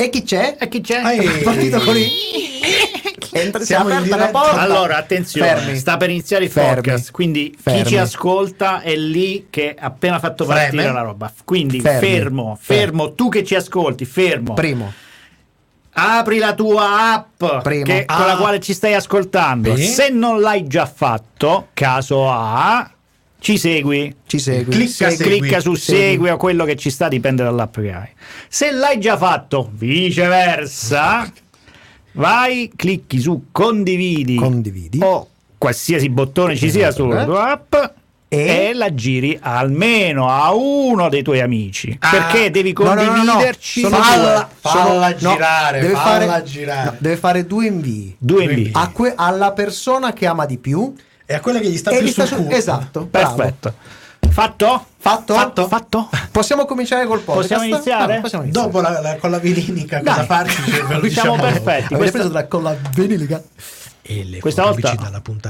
E chi c'è? E chi c'è? È partito con i... Entra, Siamo in diretta. porta. Allora, attenzione, Fermi. sta per iniziare il Fermi. podcast, quindi Fermi. chi ci ascolta è lì che ha appena fatto Freme. partire la roba. Quindi Fermi. fermo, fermo, tu che ci ascolti, fermo. Primo. Apri la tua app che- con Ah. la quale ci stai ascoltando. Sì. Se non l'hai già fatto, caso A, ci segui. Ci segui. Clicca Segui. segui. Clicca su Segui. segui o quello che ci sta, dipende dall'app che hai. Se l'hai già fatto, viceversa, vai, clicchi su condividi, Condividi. o qualsiasi bottone ci sia sulla Eh? tua app E? e la giri almeno a uno dei tuoi amici. Ah. perché devi No, no, no, no, condividerci sono Falla- falla no, girare, deve falla fare, girare. no, deve fare due invii. due Due invii. invii. A que- alla persona che ama di più E a quella che gli sta e più gli sta sul. Esatto. Perfetto. Fatto? Fatto? Fatto? Fatto? Possiamo cominciare col podcast? Possiamo iniziare? No, possiamo iniziare. Dopo la, la- con la vilinica Dai. cosa farci? Siamo diciamo perfetti. Questa, preso da con la vinilica? E le questa volta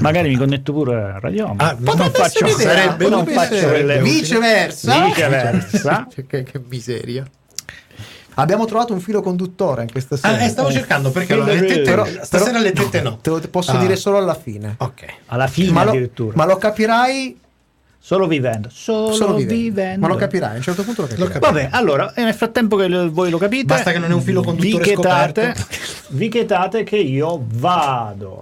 magari mi connetto pure a Radio Ah, non potrebbe faccio sarebbe non faccio quelle Viceversa. Viceversa. Che, che miseria. Abbiamo trovato un filo conduttore in questa serie. Ah, eh, stavo cercando perché allora, le Però- tette, Però- stasera però- le tette no. Te lo posso Ah. dire solo alla fine. Ok. alla fine Ma lo, addirittura ma lo capirai solo vivendo solo, solo vivendo, vivendo. Ma lo capirai, a un certo punto lo capirai. capirai. Vabbè, allora, e nel frattempo che lo- voi lo capite, Basta che non è un filo conduttore vi chetate, scoperto. vi chetate che io vado.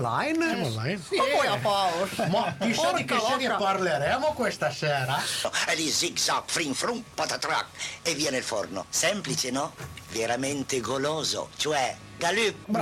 Online? Siamo online? Ma poi a pausa. Ma chissà di che serie vacca. parleremo questa sera? E lì zig zag, frin frum, patatrac e via nel forno. Semplice, no? Veramente goloso, cioè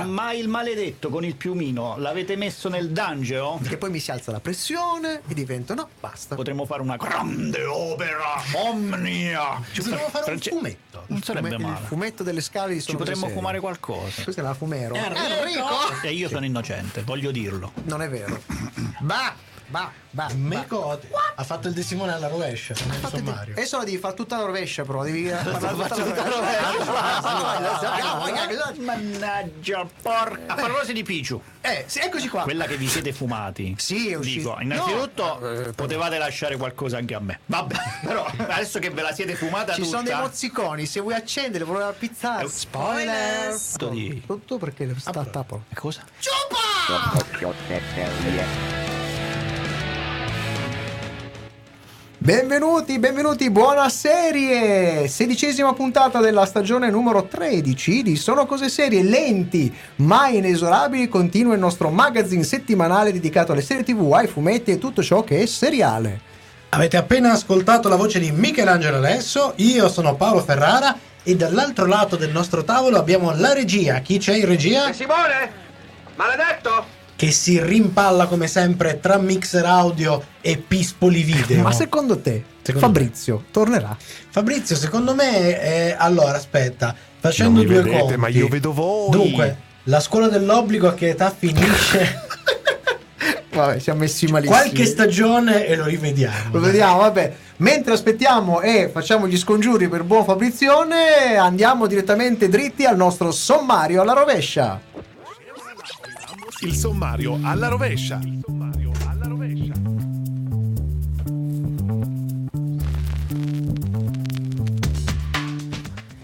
Ma il maledetto con il piumino l'avete messo nel dungeon? Che poi mi si alza la pressione e divento no, basta. Potremmo fare una grande opera omnia. Ci potremmo fare France- un fumetto. Non sarebbe Fume- male. Il fumetto delle scale di Ci potremmo Cose fumare Serie. qualcosa. Questa è la fumero. Enrico! E io sono innocente, voglio dirlo. Non è vero. Bah, bah, bah. Meco ha fatto il decimone alla rovescia sommario. Adesso la devi fare tutta alla rovescia, però. Devi parlare tutta alla rovescia. Mannaggia, porca. A proposito di Picciu, Eh, sì, eccoci qua. quella che vi siete fumati. Sì, è uscito. Dico, innanzitutto No, eh, potevate lasciare qualcosa anche a me. Vabbè, però adesso che ve la siete fumata Ci tutta. sono dei mozziconi, se vuoi accendere, voleva pizzare. Eh, Spoiler! Tutto perché sta a tappo. Cosa? Benvenuti, benvenuti, buona serie! Sedicesima puntata della stagione numero 13 di Sono Cose Serie, lenti ma inesorabili, continua il nostro magazine settimanale dedicato alle serie tv, ai fumetti e tutto ciò che è seriale. Avete appena ascoltato la voce di Michelangelo Alesso, io sono Paolo Ferrara e dall'altro lato del nostro tavolo abbiamo la regia. Chi c'è in regia? Simone? Maledetto? Che si rimpalla come sempre tra mixer audio e pispoli video. Ma secondo te, Secondo Fabrizio tornerà? Fabrizio, secondo me, eh, allora aspetta, facendo Non mi due vedete, conti. ma io vedo voi. Dunque, la scuola dell'obbligo a che età finisce? Vabbè, siamo messi malissimo. Qualche stagione e lo rivediamo. Lo vediamo, vabbè. Mentre aspettiamo e facciamo gli scongiuri per buon Fabrizione, andiamo direttamente dritti al nostro sommario alla rovescia. Il sommario alla rovescia.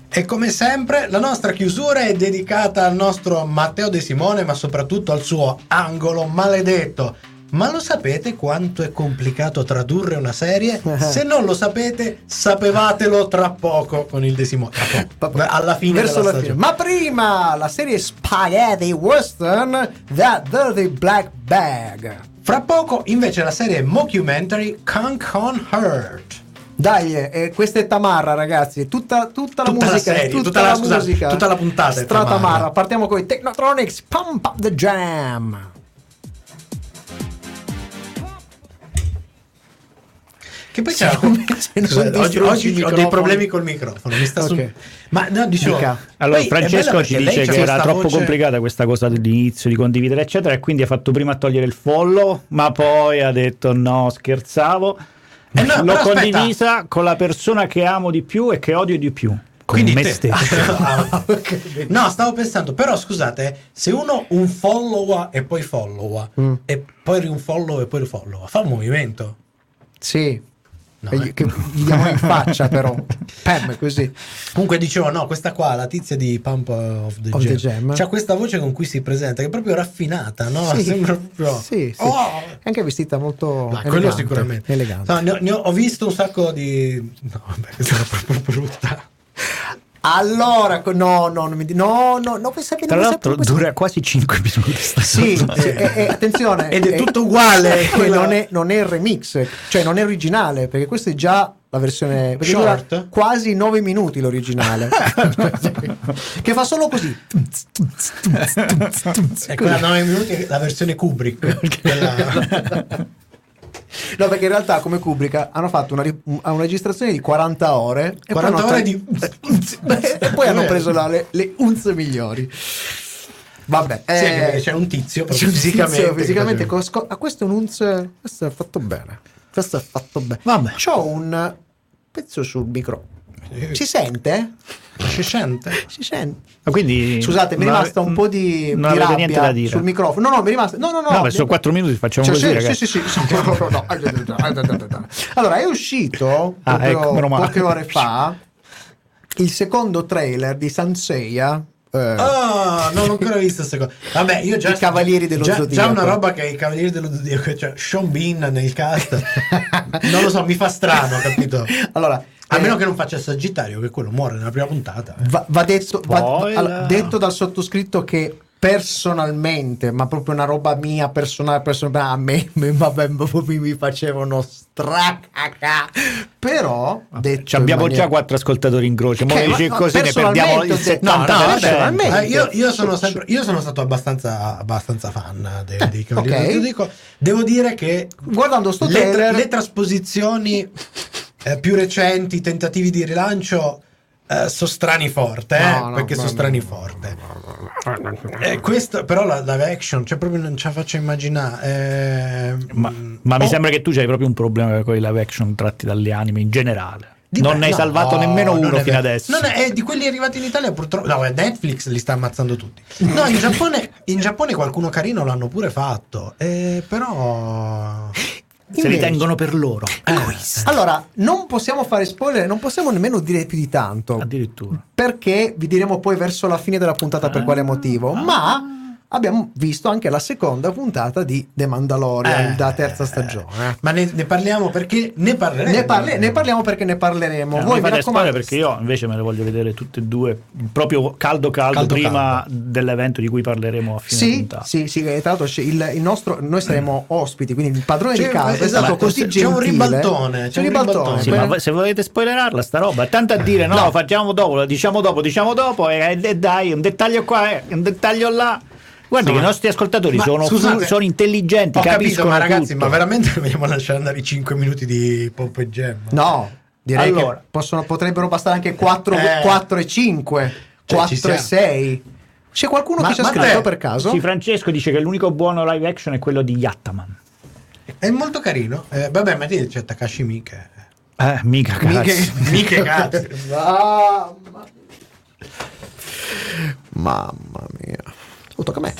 E come sempre la nostra chiusura è dedicata al nostro Matteo De Simone, ma soprattutto al suo angolo maledetto. Ma lo sapete quanto è complicato tradurre una serie? Se non lo sapete, sapevatelo tra poco con il De Simone. Tra poco. Alla fine Verso della la fine. stagione. Ma prima la serie Spaghetti Western The Dirty Black Bag. Fra poco invece la serie mockumentary Conk on Hurt. Dai, eh, questa è Tamarra, ragazzi. Tutta, tutta la Tutta la musica, serie, tutta, tutta la, la- scusa, musica. tutta la puntata è Stra Tamarra. Tamarra. Partiamo con i Technotronics. Pump up the jam. Che poi non Scusate, oggi, oggi ho dei problemi col microfono. Mi sta Ok. sul- Ma no, dicevo, Dica. Allora, poi Francesco ci dice che era troppo voce- complicata questa cosa dell'inizio di condividere, eccetera, e quindi ha fatto prima togliere il follow, ma poi ha detto no, scherzavo. Eh no, L'ho però aspetta. condivisa con la persona che amo di più e che odio di più. Con Quindi me te- stesso. Ah, no, stavo pensando, però scusate, se uno un follow e poi follow Mm. e poi riunfollow e poi rifollow, fa un movimento. Sì. No, eh. gli- che gli diamo in faccia però. Pam, così. Comunque dicevo, no, questa qua, la tizia di Pump of the Of Jam, the Jam. c'ha questa voce con cui si presenta, che è proprio raffinata, no? Sì. Sembra proprio... Sì, sì. Oh! È anche vestita molto Ma elegante, sicuramente. Elegante. No, ne ho, ne ho- ho visto un sacco di... No, vabbè, questa era proprio brutta. Allora, no, no, non mi di- no, no, no, questa Tra l'altro dura quasi 5 minuti. sta Sì, e- e attenzione. Ed è tutto uguale, e non, è, non è il remix, cioè non è originale, perché questo è già la versione Short? quasi 9 minuti l'originale. che fa solo così. E quella 9 minuti è la versione Kubrick. quella- No, perché in realtà come Kubrick hanno fatto una, una registrazione di 40 ore e 40 poi hanno ore tra- di... e poi hanno preso la- le, le unze migliori. Vabbè, Sì, eh, perché c'è un tizio c'è un tizio fisicamente. fisicamente cos- a questo è un unze questo è fatto bene questo è fatto bene Vabbè. c'ho un pezzo sul micro si sente? Si sente? si sente Ma quindi scusate mi è rimasta ave- un po' di, non di niente da dire. sul microfono no no mi è rimasta no no no No, beh, sono 4 minuti, facciamo Cioè, così, sì, ragazzi. sì, sì, sì. No, no, no. Allora, è uscito Ah, proprio ecco, poche ore fa il secondo trailer di Sanseiya. eh, Ah, non ho ancora visto questa cosa. Vabbè, io già I Cavalieri dello già, Zodiaco. Già una roba che i Cavalieri dello Zodiaco, cioè Sean Bean nel cast. non lo so, mi fa strano, capito? allora, A eh, meno che non faccia il Sagittario, che quello muore nella prima puntata. eh. va, va detto, va- detto dal sottoscritto che personalmente, ma proprio una roba mia personale, personale a me, me- vabbè, mi, mi facevano stracaca. Però, detto Ci abbiamo maniera- già quattro ascoltatori in croce. Ma- così ne perdiamo il personalmente ho detto- no, no, 70%. personalmente. Eh, io, io sono sempre, io sono stato abbastanza, abbastanza fan dei, dei Cavalieri ok. dello Zodiaco. Devo dire che Guardando sto le, tra- trailer, le trasposizioni eh, più recenti, tentativi di rilancio, eh, sono strani forte, eh, No, no, perché no, sono no, strani no, forte. Eh, questo, però la live action, cioè proprio non ce la faccio immaginare. eh, Ma, ma mi oh, sembra che tu hai proprio un problema con i live action tratti dalle anime in generale. di- non ne hai no, salvato nemmeno uno è fino adesso. Non è, eh, di quelli arrivati in Italia purtroppo. No, Netflix li sta ammazzando tutti. No, in Giappone, in Giappone qualcuno carino l'hanno pure fatto. eh, però. Se li invece- tengono per loro. Allora, non possiamo fare spoiler, non possiamo nemmeno dire più di tanto. Addirittura. Perché vi diremo poi verso la fine della puntata per quale motivo. Ma abbiamo visto anche la seconda puntata di The Mandalorian Eh, da terza stagione. Ma ne, ne parliamo perché ne parleremo. Ne, parle- ne parliamo perché ne parleremo. Eh, non Voi mi raccomando. perché io invece me le voglio vedere tutte e due proprio caldo caldo, Caldo, prima caldo. dell'evento di cui parleremo a fine Sì, puntata. sì, sì, tra l'altro c'è il, il nostro, noi saremo ospiti, quindi il padrone C'è- di casa è esatto, stato così c'è gentile. un ribaltone, C'è un ribaltone. Sì, per- ma se volete spoilerarla sta roba, tanto a dire no, No. facciamo dopo, diciamo dopo, diciamo dopo e, e dai, un dettaglio qua, eh, un dettaglio là. Guardi che i nostri ascoltatori sono, scusate, fu- sono intelligenti, Ho capito, capiscono ma ragazzi, tutto. ma veramente vogliamo lasciare andare i 5 minuti di Pop e Gem? No, direi Allora. che possono- potrebbero bastare anche 4, Eh. e 5, Cioè, 4 ci e siamo. 6. C'è qualcuno Ma- che ci ha scritto te- per caso? Sì, Francesco dice che l'unico buono live action è quello di Yattaman. È molto carino. Eh, vabbè, ma ti c'è Takashi Miike. Eh, mica cazzo. Miche cazzo. Mamma mia. Mamma mia. Oh, tocca a me.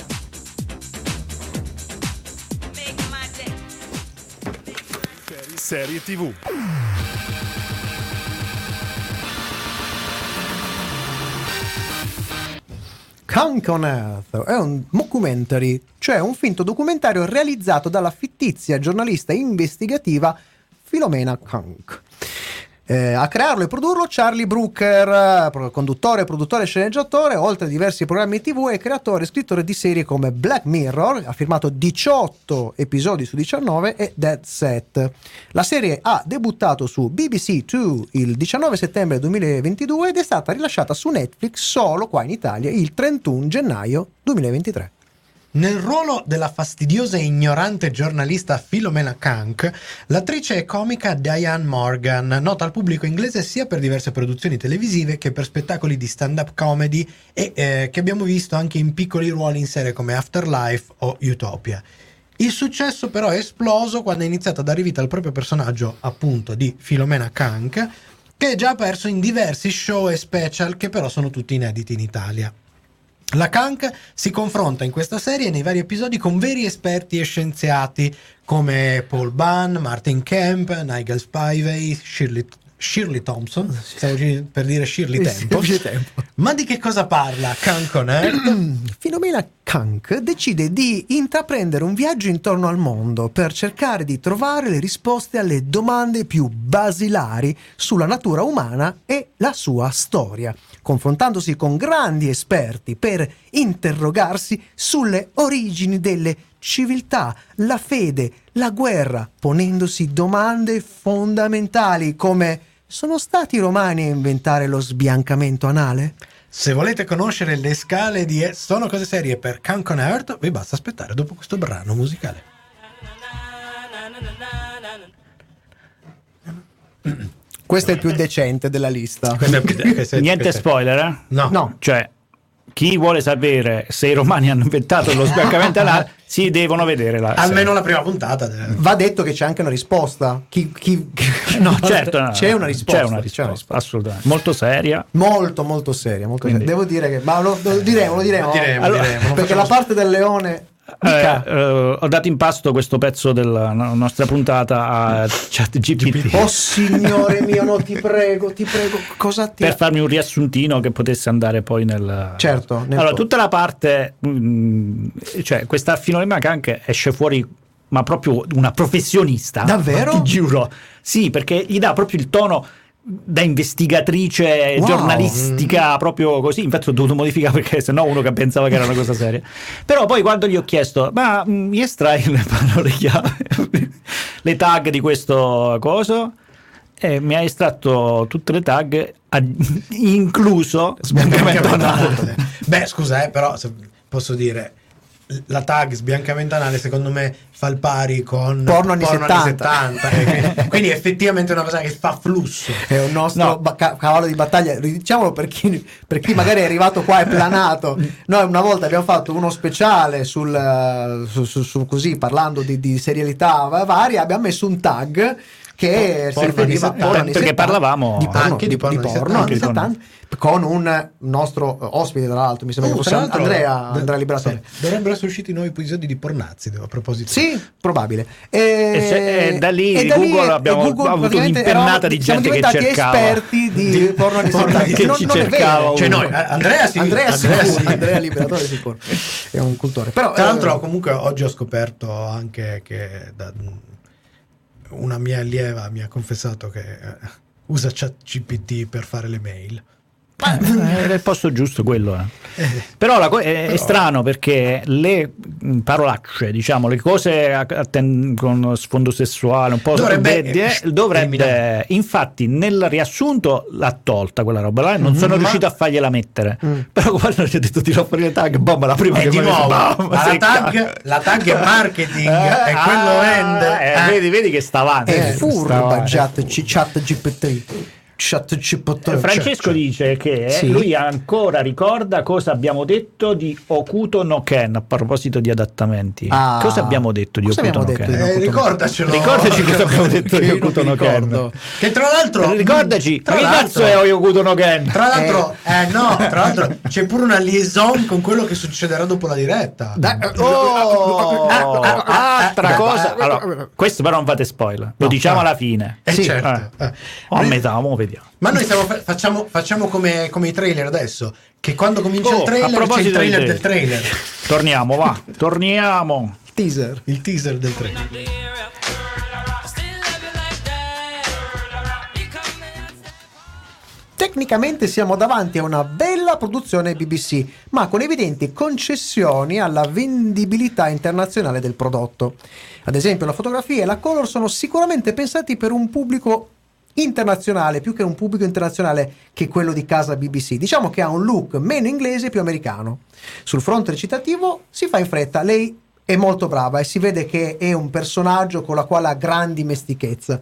Serie TV. Kunk on Earth è un mockumentary, cioè un finto documentario realizzato dalla fittizia giornalista investigativa Filomena Kunk. Eh, a crearlo e produrlo Charlie Brooker, eh, conduttore, produttore sceneggiatore, oltre a diversi programmi TV e creatore e scrittore di serie come Black Mirror, ha firmato 18 episodi su 19 e Dead Set. La serie ha debuttato su BBC 2 il 19 settembre 2022 ed è stata rilasciata su Netflix solo qua in Italia il 31 gennaio 2023. Nel ruolo della fastidiosa e ignorante giornalista Philomena Kank, l'attrice e comica Diane Morgan, nota al pubblico inglese sia per diverse produzioni televisive che per spettacoli di stand-up comedy e eh, che abbiamo visto anche in piccoli ruoli in serie come Afterlife o Utopia. Il successo però è esploso quando è iniziato a dare vita al proprio personaggio, appunto, di Philomena Kank, che è già apparso in diversi show e special che però sono tutti inediti in Italia. La Kank si confronta in questa serie nei vari episodi con veri esperti e scienziati come Paul Bunn, Martin Kemp, Nigel Spivey, Shirley, Shirley Thompson, per dire Shirley Temple. Ma di che cosa parla Kank on Earth? Filomena Kank decide di intraprendere un viaggio intorno al mondo per cercare di trovare le risposte alle domande più basilari sulla natura umana e la sua storia, confrontandosi con grandi esperti per interrogarsi sulle origini delle civiltà, la fede, la guerra, ponendosi domande fondamentali come sono stati i romani a inventare lo sbiancamento anale? Se volete conoscere le scale di Sono cose serie per Kank on Earth, vi basta aspettare dopo questo brano musicale. Questo è il più decente della lista. Questo è- questo è- Niente spoiler, eh? No. No. Cioè, chi vuole sapere se i romani hanno inventato lo sbiancamento anale, si devono vedere la Almeno la prima puntata. Va detto che c'è anche una risposta. Chi, chi- No, certo, no, c'è una risposta. C'è una risposta, assolutamente. Molto seria. Molto, molto seria. Molto seria. Devo dire che. Ma lo, lo diremo, lo diremo. Lo diremo, Allora, diremo. Perché la parte del leone. Eh, eh, ho dato in pasto questo pezzo della no- nostra puntata a ChatGPT Oh signore mio, no, ti prego, ti prego, cosa ti per farmi un riassuntino che potesse andare poi nel... Certo, nel allora, po- tutta la parte, mm, cioè questa Filomena anche esce fuori, ma proprio una professionista. Davvero? Ti giuro. Sì, perché gli dà proprio il tono da investigatrice Wow. giornalistica, proprio così. Infatti ho dovuto modificare perché sennò uno che pensava che era una cosa seria. Però poi quando gli ho chiesto, ma mm, mi estrai le parole chiave, le tag di questo coso? E mi ha estratto tutte le tag, a- incluso sbiancamento anale. Beh, scusa, eh, però posso dire. La tag sbiancamento anale secondo me fa il pari con Porno anni 70. 70, eh, quindi, quindi effettivamente è una cosa che fa flusso. È un nostro No. ba- ca- cavallo di battaglia. Diciamolo per chi, per chi magari è arrivato qua e planato. Noi una volta abbiamo fatto uno speciale sul, eh, su, su- su- così parlando di, di serialità va- varie. Abbiamo messo un tag che si Porno anni riferiva 70. porno Perché 70, parlavamo di porno, anche di porno anni 70. anni Anche di porno. 70, con un nostro ospite, tra l'altro. Mi sembra Oh, che fosse Andrea, de- Andrea Liberatore. sì, dovrebbero essere usciti nuovi episodi di Pornazzi a proposito. Sì, probabile. E, E se- e da lì e Google e abbiamo avuto praticamente un'impennata di gente che cercava. esperti di, porno anni porno 70. che non, ci non cercava. Cioè noi, eh, Andrea sì, Andrea, Andrea. Andrea Liberatore sicuro. È un cultore. Però, Tra eh, l'altro, comunque, oggi ho scoperto anche che da- una mia allieva mi ha confessato che eh, usa ChatGPT per fare le mail. Eh, Era il posto giusto quello. eh. Però, la è, è strano perché le mh, parolacce, diciamo, le cose a- a ten- con sfondo sessuale, un po' Dovrebbe- de- eh, dovrebbe infatti, nel riassunto l'ha tolta quella roba là, non sono ma- riuscito a fargliela mettere. Mm. Però quando ci ha detto tirò fuori le tag, bomba la prima E che di nuovo, "Bam, ma la secca". tag, la tag è marketing Eh, e quello ah, vende. eh, Eh. Vedi, vedi che sta avanti. è furba chat GPT. Eh, Francesco dice che Sì. lui ancora ricorda cosa abbiamo detto di Okuto no Ken a proposito di adattamenti. Ah. cosa abbiamo detto di Cosa Okuto no Ken? Eh, ricordacelo. Ricordaci cosa abbiamo detto di Okuto no Ken. Che tra l'altro. Ricordaci, tra che l'altro- cazzo è Okuto no Ken? Tra l'altro, eh, no, tra l'altro c'è pure una liaison con quello che succederà dopo la diretta. Dai, eh, Oh, altra beh, cosa. beh, Allora, questo però non fate spoiler, lo No, diciamo eh. alla fine. Eh, sì, certo. eh. Eh. O a Noi- metà, mo vediamo. Ma noi stiamo fa- facciamo, facciamo come, come i trailer adesso. Che quando comincia Oh, il trailer c'è il trailer del trailer. Torniamo, va, torniamo. teaser. Il teaser del trailer. Tecnicamente siamo davanti a una bella produzione BBC, ma con evidenti concessioni alla vendibilità internazionale del prodotto. Ad esempio, la fotografia e la color sono sicuramente pensati per un pubblico internazionale, più che un pubblico internazionale che quello di casa BBC. Diciamo che ha un look meno inglese e più americano. Sul fronte recitativo si fa in fretta, lei è molto brava e si vede che è un personaggio con la quale ha grandi mestichezza.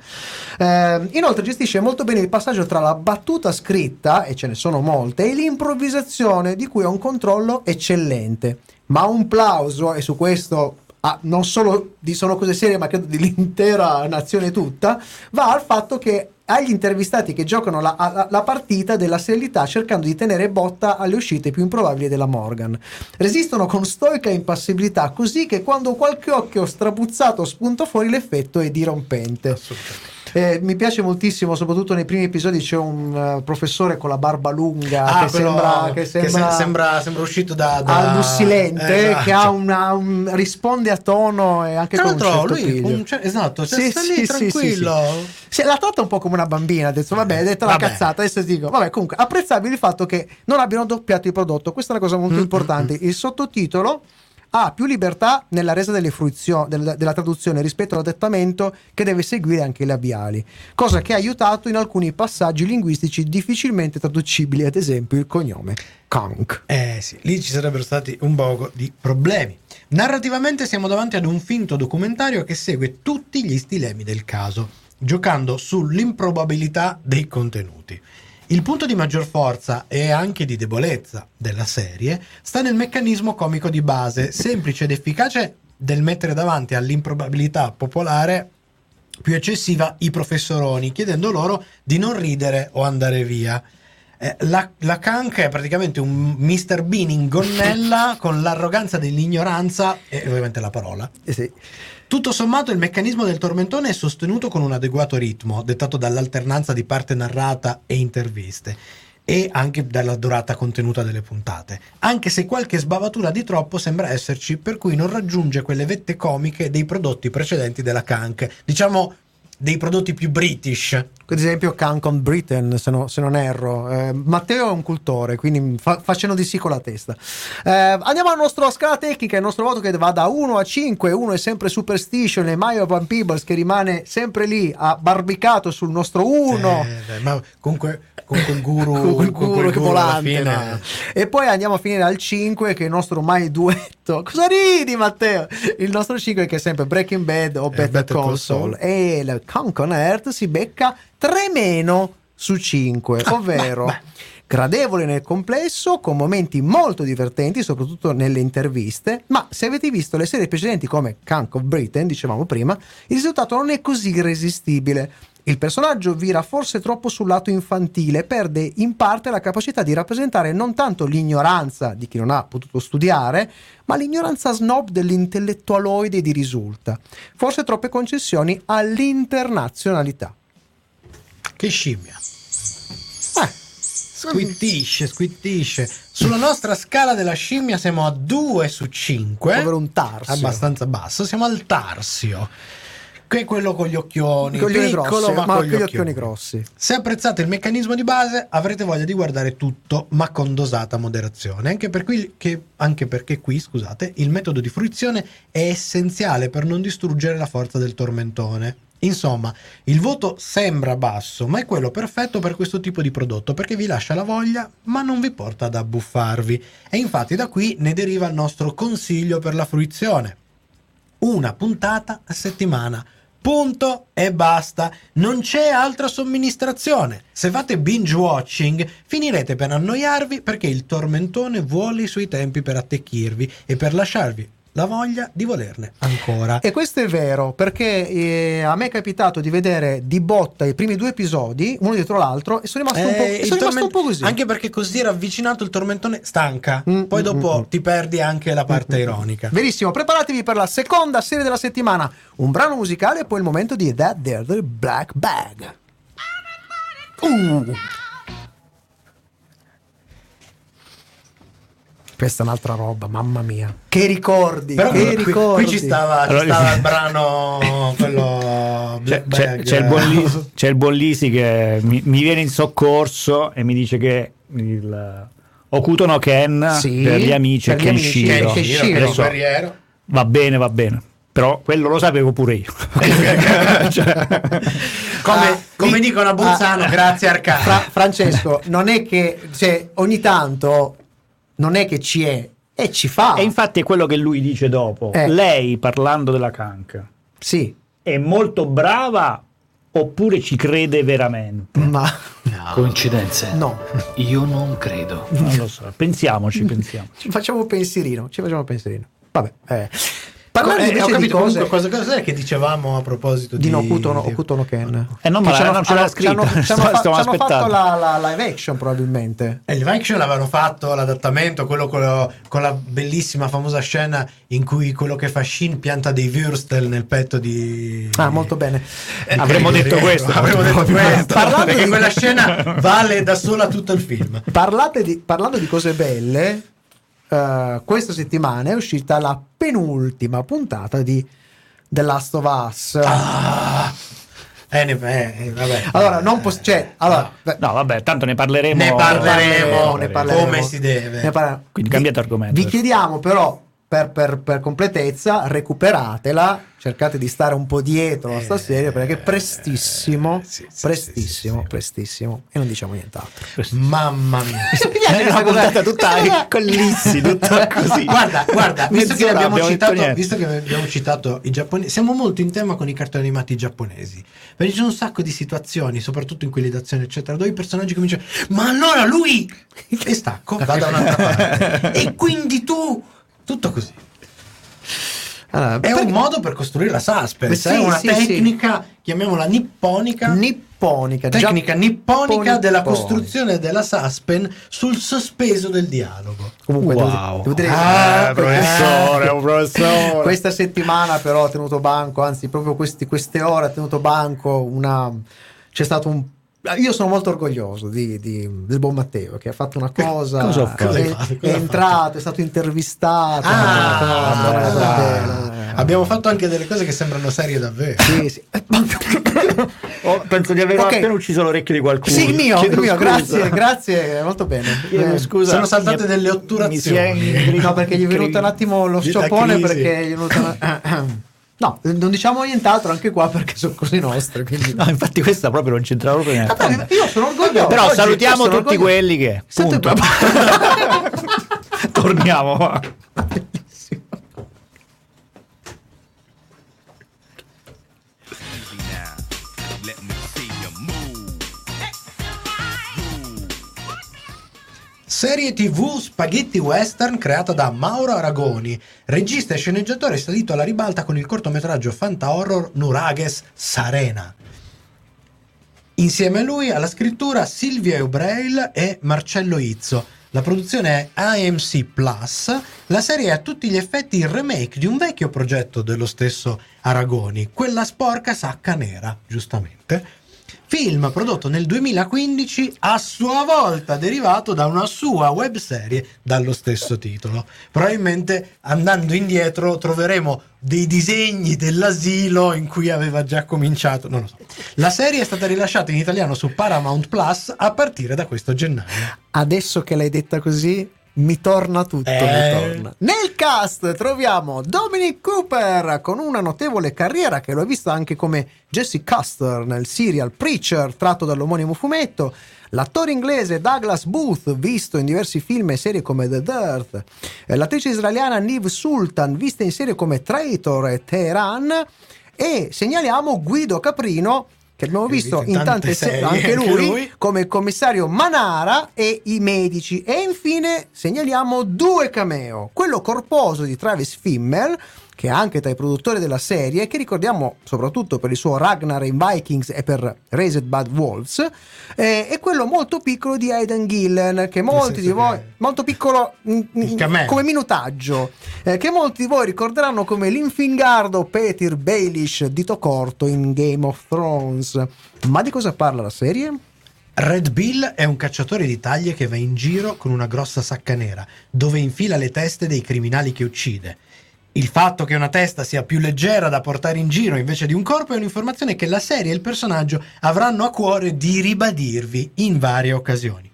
Eh, inoltre gestisce molto bene il passaggio tra la battuta scritta, e ce ne sono molte, e l'improvvisazione di cui ha un controllo eccellente. Ma un plauso, e su questo ah, non solo di Sono Cose Serie, ma credo dell'intera nazione tutta, va al fatto che agli intervistati che giocano la, la, la, partita della serialità cercando di tenere botta alle uscite più improbabili della Morgan. Resistono con stoica impassibilità, così che quando qualche occhio strapuzzato spunta fuori l'effetto è dirompente. Assolutamente. Eh, mi piace moltissimo, soprattutto nei primi episodi c'è un uh, professore con la barba lunga Ah, che, quello sembra, che se- sembra, sembra- sembra uscito da- da- al Bussilente, Esatto. che ha una, un- risponde a tono e anche Tra con un certo lui, un esatto, cioè, Sì, sta sì, lì tranquillo. sì, la tratta un po' come una bambina, adesso vabbè, hai detto la cazzata, adesso ti dico, vabbè, comunque apprezzabile il fatto che non abbiano doppiato il prodotto, questa è una cosa Mm, molto importante. Il sottotitolo ha più libertà nella resa delle fruizioni del- della traduzione rispetto all'adattamento che deve seguire anche i labiali, cosa che ha aiutato in alcuni passaggi linguistici difficilmente traducibili, ad esempio il cognome Kank. Eh sì, lì ci sarebbero stati un poco di problemi. Narrativamente siamo davanti ad un finto documentario che segue tutti gli stilemi del caso, giocando sull'improbabilità dei contenuti. Il punto di maggior forza e anche di debolezza della serie sta nel meccanismo comico di base, semplice ed efficace del mettere davanti all'improbabilità popolare più eccessiva i professoroni, chiedendo loro di non ridere o andare via. Eh, la, la Kank è praticamente un Mr. Bean in gonnella con l'arroganza dell'ignoranza e ovviamente la parola. Eh sì. Tutto sommato il meccanismo del tormentone è sostenuto con un adeguato ritmo, dettato dall'alternanza di parte narrata e interviste e anche dalla durata contenuta delle puntate, anche se qualche sbavatura di troppo sembra esserci, per cui non raggiunge quelle vette comiche dei prodotti precedenti della Kank, diciamo dei prodotti più british. Ad esempio Kank on Britain, se, no- se non erro. Eh, Matteo è un cultore, quindi fa- facciano di sì con la testa. Eh, andiamo alla nostra scala tecnica, il nostro voto che va da 1 a 5. 1 è sempre Superstition e Mario Van Peebles che rimane sempre lì, ha barbicato sul nostro 1. Eh, ma comunque con quel guru, con quel con guru quel che guru alla volante fine- no? e poi andiamo a finire al 5 che è il nostro mai duetto cosa ridi Matteo il nostro 5 che è sempre Breaking Bad o Better, Better Saul Saul. e il Con Earth si becca 3 meno su 5 ovvero beh, beh. gradevole nel complesso con momenti molto divertenti soprattutto nelle interviste ma se avete visto le serie precedenti come Kank of Britain dicevamo prima il risultato non è così irresistibile il personaggio vira forse troppo sul lato infantile perde in parte la capacità di rappresentare non tanto l'ignoranza di chi non ha potuto studiare, ma l'ignoranza snob dell'intellettualoide di risulta. Forse troppe concessioni all'internazionalità. Che scimmia. Eh, Squittisce, squittisce. Sulla nostra scala della scimmia siamo a 2 su 5. Povero un tarsio. Abbastanza basso. Siamo al tarsio. Che è quello con gli occhioni. con gli occhioni piccolo, grossi, ma, ma con gli occhioni grossi. Se apprezzate il meccanismo di base, avrete voglia di guardare tutto, ma con dosata moderazione. Anche, per cui- che- anche perché qui, scusate, il metodo di fruizione è essenziale per non distruggere la forza del tormentone. Insomma, il voto sembra basso, ma è quello perfetto per questo tipo di prodotto perché vi lascia la voglia, ma non vi porta ad abbuffarvi. E infatti da qui ne deriva il nostro consiglio per la fruizione una puntata a settimana. Punto e basta. Non c'è altra somministrazione. Se fate binge watching, finirete per annoiarvi perché il tormentone vuole i suoi tempi per attecchirvi e per lasciarvi la voglia di volerne ancora. E questo è vero, perché eh, a me è capitato di vedere di botta i primi due episodi, uno dietro l'altro, e sono rimasto, un, po', Eh, sono rimasto torment- un po' così. Anche perché così ravvicinato il tormentone stanca. Mm, Poi mm, dopo mm, mm. ti perdi anche la parte ironica. Verissimo, preparatevi per la seconda serie della settimana, un brano musicale e poi il momento di That There the Black Bag. Uh. Questa è un'altra roba, mamma mia. Che ricordi, Però che qui, ricordi. qui ci stava, ci Allora- stava il brano quello C'è, c'è- c'è il buon Lisi, c'è il buon Lisi che mi, mi viene in soccorso e mi dice che il Okuto no Ken Sì, per gli amici per amici, Kenshiro. Kenshiro, Kenshiro, Adesso guerriero. va bene, va bene. Però quello lo sapevo pure io. Cioè, Come Ah, Come dicono a Bolzano, Ah, grazie Arcana. Fra- Francesco, non è che cioè, ogni tanto non è che ci è e ci fa. E infatti è quello che lui dice dopo. Eh. Lei, parlando della canca, Sì, è molto brava oppure ci crede veramente? ma Coincidenze? no. Io non credo. Non lo so, pensiamoci, pensiamo. Ci facciamo un pensierino, ci facciamo un pensierino. Vabbè, eh. Parlando Eh, invece ho di capito cose comunque cosa, cos'è che dicevamo a proposito di, di Nokuto no, di- Okuto no Ken. Eh, non, Che ma ci hanno- non ce l'ha hanno- scritta. ci hanno- fatto aspettando. la, la live action probabilmente. E il live action l'avevano fatto l'adattamento, quello con, lo- con la bellissima famosa scena in cui quello che fa Shin pianta dei Würstel nel petto di. Ah, molto bene. Eh, Avremmo di detto questo. Avremmo detto questo. Parlando di- quella scena vale da sola tutto il film. Parlate di- parlando di cose belle, eh, questa settimana è uscita la penultima puntata di The Last of Us. Ah, eh, ne- eh, eh, vabbè. Allora, non posso. Cioè, allora, beh, No, vabbè, tanto ne parleremo. Ne parleremo, ne parleremo. come si deve. Ne parleremo. Quindi cambiate argomento. Vi chiediamo però, per, per- per completezza, recuperatela, cercate di stare un po' dietro a sta serie perché è prestissimo, Eh, sì, sì, prestissimo, sì, prestissimo e non diciamo nient'altro. Mamma mia. È una puntata tutta con lissi, tutta così. Guarda, guarda, visto che, abbiamo abbiamo citato, visto che abbiamo citato i giapponesi, siamo molto in tema con i cartoni animati giapponesi. Perché sono un sacco di situazioni, soprattutto in quelli d'azione, eccetera, dove i personaggi cominciano, ma allora lui! E stacco, va da un'altra parte. e quindi tu! Tutto così. Allora, È perché- un modo per costruire la suspense, Sì, è una sì, sì. tecnica, chiamiamola nipponica. nipponica, Tecnica nipponica della costruzione della suspense sul sospeso del dialogo. Comunque, devo- Wow. devo dire- Ah, eh, professore, un professore. Questa settimana però ha tenuto banco, anzi proprio questi- queste ore ha tenuto banco una... C'è stato un... Io sono molto orgoglioso di- di- del buon Matteo che ha fatto una cosa, Cosa fatto? è, Cosa è entrato, è stato intervistato. Ah, una cosa, ah. abbiamo fatto anche delle cose che sembrano serie davvero. Sì, sì. Oh, penso di aver Ok. appena ucciso l'orecchio di qualcuno. Sì, il mio, il mio, grazie, grazie, molto bene. Eh, scusa. Sono saltate delle otturazioni. è No, perché gli è venuto un attimo lo crisi. perché gli è venuto una- No, non diciamo nient'altro anche qua perché sono cose nostre. Quindi... No, infatti questa proprio non c'entra proprio niente. Vabbè, io sono orgoglioso. Però Oggi salutiamo tutti orgoglioso. quelli che punto. Torniamo. Serie TV Spaghetti Western creata da Mauro Aragoni, regista e sceneggiatore salito alla ribalta con il cortometraggio fanta horror Nurages Sarena. Insieme a lui alla scrittura Silvia Eubreil e Marcello Izzo. La produzione è AMC Plus. La serie è a tutti gli effetti il remake di un vecchio progetto dello stesso Aragoni, quella sporca sacca nera, giustamente. Film prodotto nel 2015, a sua volta derivato da una sua webserie dallo stesso titolo. Probabilmente andando indietro troveremo dei disegni dell'asilo in cui aveva già cominciato. Non lo so. La serie è stata rilasciata in italiano su Paramount Plus a partire da questo gennaio. Adesso che l'hai detta così, mi torna tutto. Eh. mi torna. Nel cast troviamo Dominic Cooper con una notevole carriera che lo ha visto anche come Jesse Custer nel serial Preacher tratto dall'omonimo fumetto. L'attore inglese Douglas Booth, visto in diversi film e serie come The Dirt. Eh, L'attrice israeliana Niv Sultan, vista in serie come Traitor e Teheran. E segnaliamo Guido Caprino, che abbiamo visto visto in tante tante serie, serie, anche anche lui, lui. come il commissario Manara e i medici. E infine segnaliamo due cameo. Quello corposo di Travis Fimmel, che è anche tra i produttori della serie, che ricordiamo soprattutto per il suo Ragnar in Vikings e per Raised Bad Wolves, eh, e quello molto piccolo di Aidan Gillen, che molti di voi, che- molto piccolo cameo. come minutaggio, eh, che molti di voi ricorderanno come l'infingardo Peter Baelish dito corto in Game of Thrones. Ma di cosa parla la serie? Red Bill è un cacciatore di taglie che va in giro con una grossa sacca nera, dove infila le teste dei criminali che uccide. Il fatto che una testa sia più leggera da portare in giro invece di un corpo è un'informazione che la serie e il personaggio avranno a cuore di ribadirvi in varie occasioni.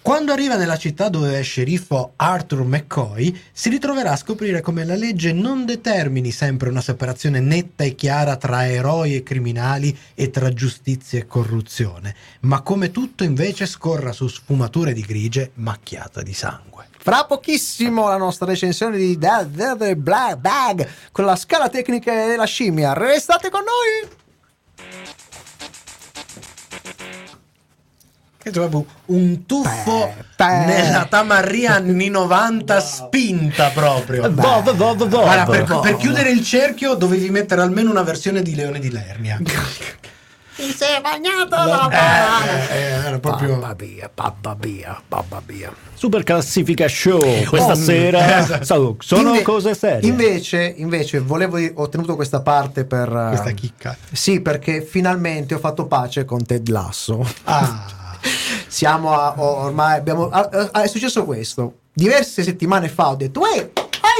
Quando arriva nella città dove è sceriffo Arthur McCoy, si ritroverà a scoprire come la legge non determini sempre una separazione netta e chiara tra eroi e criminali e tra giustizia e corruzione, ma come tutto invece scorra su sfumature di grigie macchiata di sangue. Fra pochissimo la nostra recensione di The, The- The Black Bag con la scala tecnica della scimmia. Restate con noi! Che proprio un tuffo Beh, beh. nella tamarria anni 90 spinta proprio. Boh, boh, boh. Guarda, per, per chiudere il cerchio dovevi mettere almeno una versione di Leone di Lernia. Ti sei bagnato Eh, eh, era proprio Babba via, babba via, babba via. Super classifica show questa Oh, sera. esatto. Sa- Sono Inve- cose serie. Invece, invece volevo, ho tenuto questa parte per... eh, questa chicca. Sì, perché finalmente ho fatto pace con Ted Lasso. Ah, Siamo a, ormai abbiamo ah, ah, è successo questo. Diverse settimane fa ho detto, "Uè,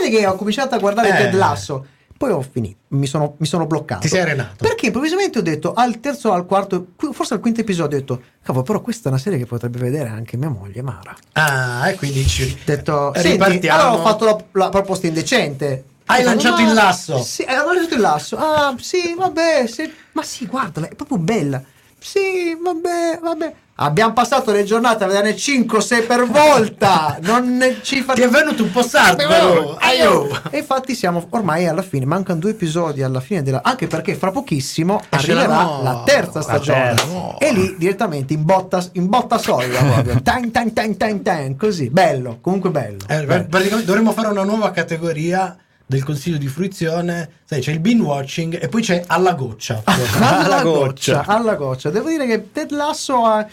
vedi che ho cominciato a guardare Eh. Ted Lasso". Poi ho finito, mi sono, mi sono bloccato. Ti sei arenato. Perché improvvisamente ho detto al terzo al quarto, forse al quinto episodio, ho detto, cavolo, però questa è una serie che potrebbe vedere anche mia moglie Mara. ah, e quindi ci Ho detto, senti, ripartiamo. allora ho fatto la, la proposta indecente. Hai lanciato "Ma- il lasso." Sì, ho lanciato il lasso. Ah, sì, vabbè, sì. ma sì, guardala, è proprio bella. Sì, vabbè, vabbè. Abbiamo passato le giornate a vederne 5-6 per volta. Non ci fa... Ti è venuto un po' sardo. Aiuto. E infatti siamo ormai alla fine, mancano due episodi alla fine della... Anche perché fra pochissimo Esce arriverà la la, terza la stagione. terza. E lì direttamente in botta, in botta solida proprio. Tan, tan, tan, tan, tan, così. Bello, comunque bello. Eh, Bello. praticamente dovremmo fare una nuova categoria del consiglio di fruizione. Sai, c'è il binge watching e poi c'è alla goccia. alla Alla goccia, goccia. alla goccia. Devo dire che Ted Lasso ha...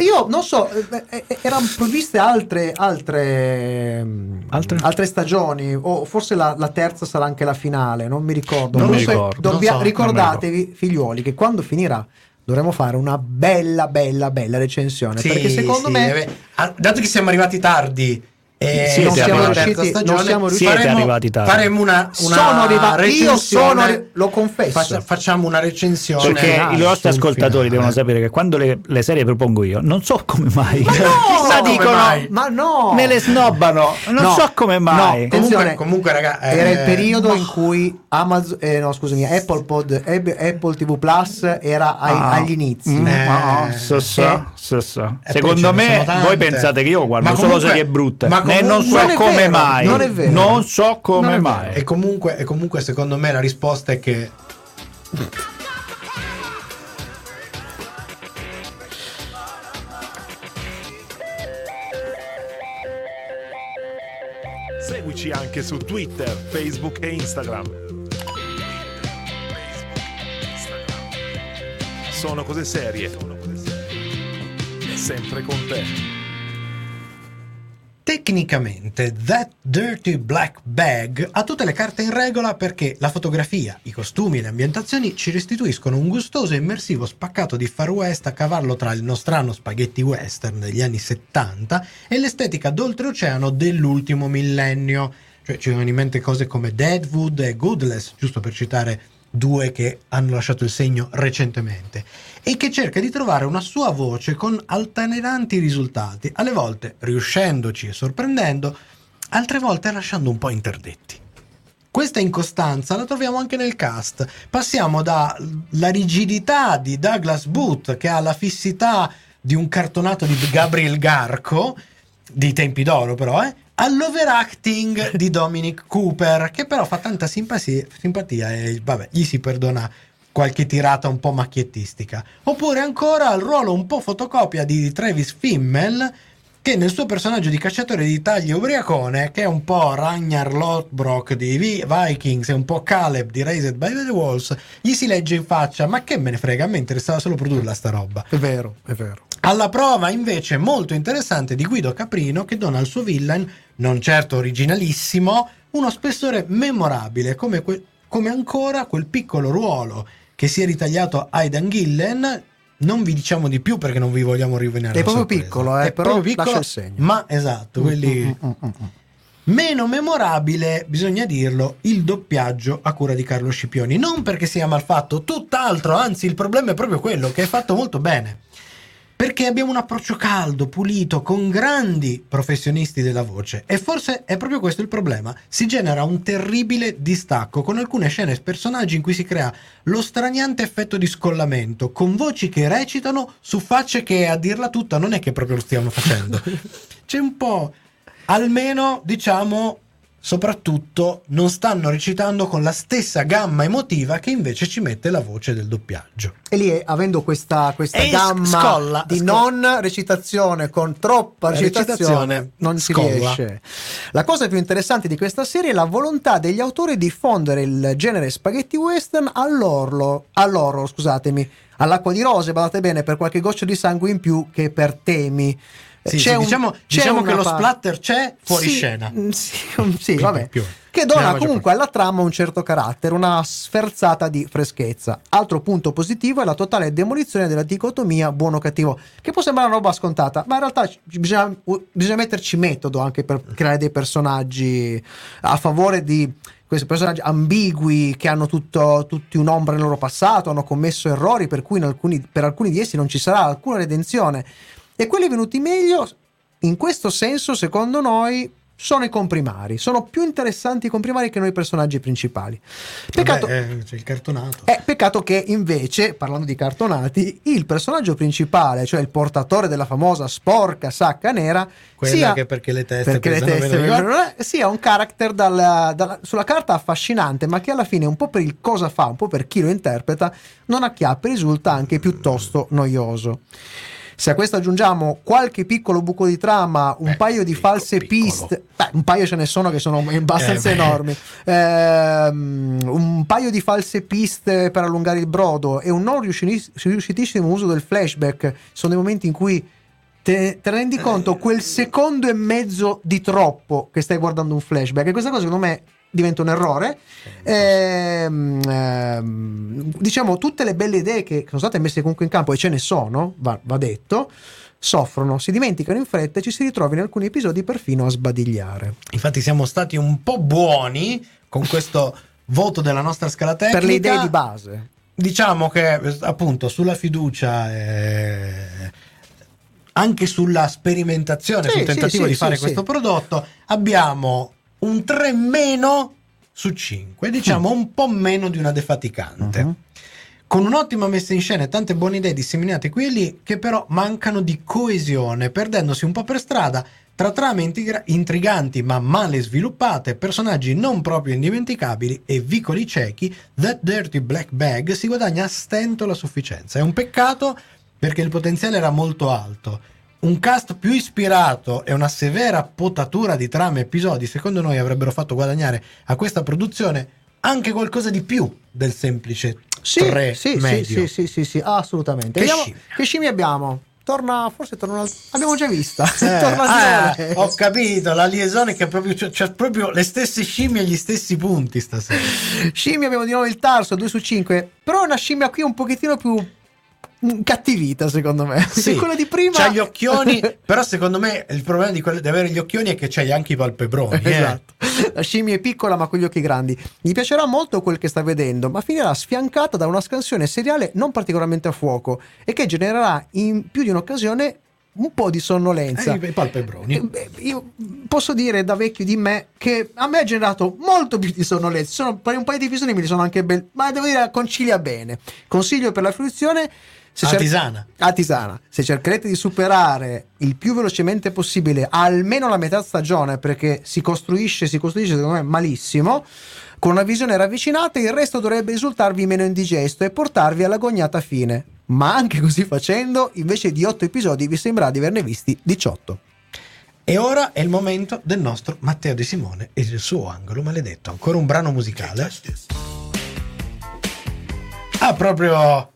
Io non so, eh, eh, eh, erano previste altre, altre, mm, Altre? altre stagioni, o forse la, la terza sarà anche la finale, non mi ricordo. Non Non mi so, ricordo. dobbia- Non so, ricordatevi, figliuoli, che quando finirà dovremo fare una bella, bella, bella recensione. Sì, perché secondo sì, me... dato che siamo arrivati tardi e Siete non siamo riusciti, stagione, non siamo riusciti Siete faremo, arrivati tardi. faremo una, una Sono arrivato- io sono lo confesso. Faccia- facciamo una recensione Perché finale, i nostri ascoltatori finale. devono sapere che quando le, le serie propongo io, non so come mai. Ma no! Come dicono, mai. Ma no! me le snobbano, non No, so come mai. no, Comunque, Attenzione, comunque, raga, eh, era il periodo ma- in cui Amazon, eh, no scusami, Apple Pod, Apple TV Plus era ai- Ah. agli inizi. Mm, Eh, ah, so, so, eh. so, so. E poi Secondo me, voi pensate che io guardo solo serie brutte. Ma e non so comunque- non come vero, mai. non è vero. Non so come Non mai. E comunque, e comunque, secondo me, la risposta è che Seguici anche su Twitter, Facebook e Instagram. Sono cose serie. Sempre con te. Tecnicamente, That Dirty Black Bag ha tutte le carte in regola perché la fotografia, i costumi e le ambientazioni ci restituiscono un gustoso e immersivo spaccato di Far West a cavallo tra il nostrano spaghetti western degli anni 70 e l'estetica d'oltreoceano dell'ultimo millennio. Cioè, ci vengono in mente cose come Deadwood e Goodless, giusto per citare due che hanno lasciato il segno recentemente, e che cerca di trovare una sua voce con altalenanti risultati, alle volte riuscendoci e sorprendendo, altre volte lasciando un po' interdetti. Questa incostanza la troviamo anche nel cast. Passiamo dalla rigidità di Douglas Booth, che ha la fissità di un cartonato di Gabriel Garco, di tempi d'oro però, eh, all'overacting di Dominic Cooper, che però fa tanta simpatia, simpatia e vabbè, gli si perdona qualche tirata un po' macchiettistica. Oppure ancora al ruolo un po' fotocopia di Travis Fimmel, che nel suo personaggio di cacciatore di tagli ubriacone, che è un po' Ragnar Lothbrok di Vi- Vikings e un po' Caleb di Raised by the Walls, gli si legge in faccia, ma che me ne frega, a me interessava solo produrla sta roba. È vero, è vero. Alla prova invece molto interessante di Guido Caprino che dona al suo villain, non certo originalissimo, uno spessore memorabile, come, que- come ancora quel piccolo ruolo che si è ritagliato Aidan Gillen. Non vi diciamo di più perché non vi vogliamo rivelare. È proprio sorpresa. piccolo, eh, È però proprio piccolo, lascia il segno. Ma esatto, quelli... Mm, mm, mm, mm. Meno memorabile, bisogna dirlo, il doppiaggio a cura di Carlo Scipioni. Non perché sia mal fatto, tutt'altro, anzi il problema è proprio quello, che è fatto molto bene. Perché abbiamo un approccio caldo, pulito, con grandi professionisti della voce e forse è proprio questo il problema. Si genera un terribile distacco con alcune scene e personaggi in cui si crea lo straniante effetto di scollamento, con voci che recitano su facce che a dirla tutta non è che proprio lo stiamo facendo. C'è un po', almeno diciamo, soprattutto non stanno recitando con la stessa gamma emotiva che invece ci mette la voce del doppiaggio. E lì, avendo questa, questa gamma scolla, di scolla. non recitazione con troppa La recitazione, recitazione non si scolla. riesce. La cosa più interessante di questa serie è la volontà degli autori di fondere il genere spaghetti western all'orlo, all'oro, scusatemi, all'acqua di rose, badate bene, per qualche goccia di sangue in più che per temi. Sì, C'è sì, un- diciamo, diciamo che lo pa- splatter c'è fuori Sì, scena. mm, Sì, Più- vabbè. Che dona comunque alla trama un certo carattere, una sferzata di freschezza. Altro punto positivo è la totale demolizione della dicotomia buono-cattivo, che può sembrare una roba scontata, ma in realtà bisogna, bisogna metterci metodo anche per creare dei personaggi a favore di questi personaggi ambigui che hanno tutto, tutti un'ombra nel loro passato, hanno commesso errori per cui in alcuni- per alcuni di essi non ci sarà alcuna redenzione. E quelli venuti meglio, in questo senso, secondo noi, sono i comprimari. Sono più interessanti i comprimari che noi personaggi principali. Peccato, Vabbè, eh, c'è il cartonato. è peccato che invece, parlando di cartonati, il personaggio principale, cioè il portatore della famosa sporca sacca nera, Quella sia, che perché le teste perché le teste vengono- sia un character dalla- dalla- sulla carta affascinante, ma che alla fine, un po' per il cosa fa, un po' per chi lo interpreta, non acchiappa e risulta anche piuttosto noioso. Se a questo aggiungiamo qualche piccolo buco di trama, un Beh, paio di piccolo, false piccolo. piste, beh, un paio ce ne sono che sono abbastanza Eh, enormi, ehm, un paio di false piste per allungare il brodo e un non riusciti- riuscitissimo uso del flashback, sono dei momenti in cui te, te rendi conto quel secondo e mezzo di troppo che stai guardando un flashback. E questa cosa secondo me diventa un errore Ehm, ehm, diciamo tutte le belle idee che sono state messe comunque in campo e ce ne sono va, va detto soffrono, si dimenticano in fretta e ci si ritrova in alcuni episodi perfino a sbadigliare Infatti siamo stati un po' buoni con questo voto della nostra scala tecnica. per le idee di base Diciamo che eh, appunto sulla fiducia eh, anche sulla sperimentazione, Sì, sul sì, tentativo sì, di fare sì, questo sì. prodotto, abbiamo un 3 meno su 5, diciamo un po' meno di una defaticante. Mhm. Con un'ottima messa in scena e tante buone idee disseminate qui e lì, che però mancano di coesione, perdendosi un po' per strada tra trame intriga- intriganti ma male sviluppate, personaggi non proprio indimenticabili e vicoli ciechi, That Dirty Black Bag si guadagna a stento la sufficienza. È un peccato perché il potenziale era molto alto. Un cast più ispirato e una severa potatura di trame e episodi, secondo noi, avrebbero fatto guadagnare a questa produzione anche qualcosa di più del semplice sì, 3 sì, sì, medio. sì, sì, sì, sì, assolutamente Che Vediamo- scimmia. che scimmia abbiamo? Torna, forse torna una- abbiamo già vista Eh, torna ah, Giole. ho capito, la liaison che proprio c'è, c'è proprio le stesse scimmie e gli stessi punti stasera. Scimmia abbiamo di nuovo il tarso 2 su 5 però è una scimmia qui un pochettino più cattivita secondo me Sì, quella di prima C'ha gli occhioni, però secondo me il problema di, quello- di avere gli occhioni è che c'hai anche i palpebroni. eh. Esatto. La scimmia è piccola ma con gli occhi grandi. Gli piacerà molto quel che sta vedendo, ma finirà sfiancata da una scansione seriale non particolarmente a fuoco e che genererà in più di un'occasione un po' di sonnolenza. Eh, i palpebroni. Eh, Io posso dire da vecchio di me che a me ha generato molto più di sonnolenza. Sono, per un paio di episodi me li sono anche ben, ma devo dire concilia bene. Consiglio per la fruizione. Se A cer- tisana. a tisana. Se cercherete di superare il più velocemente possibile almeno la metà stagione, perché si costruisce, si costruisce secondo me malissimo, con una visione ravvicinata, il resto dovrebbe risultarvi meno indigesto e portarvi all'agognata fine. Ma anche così facendo, invece di 8 episodi, vi sembra di averne visti 18. E ora è il momento del nostro Matteo De Simone e del suo angolo maledetto. Ancora un brano musicale. Ah, proprio.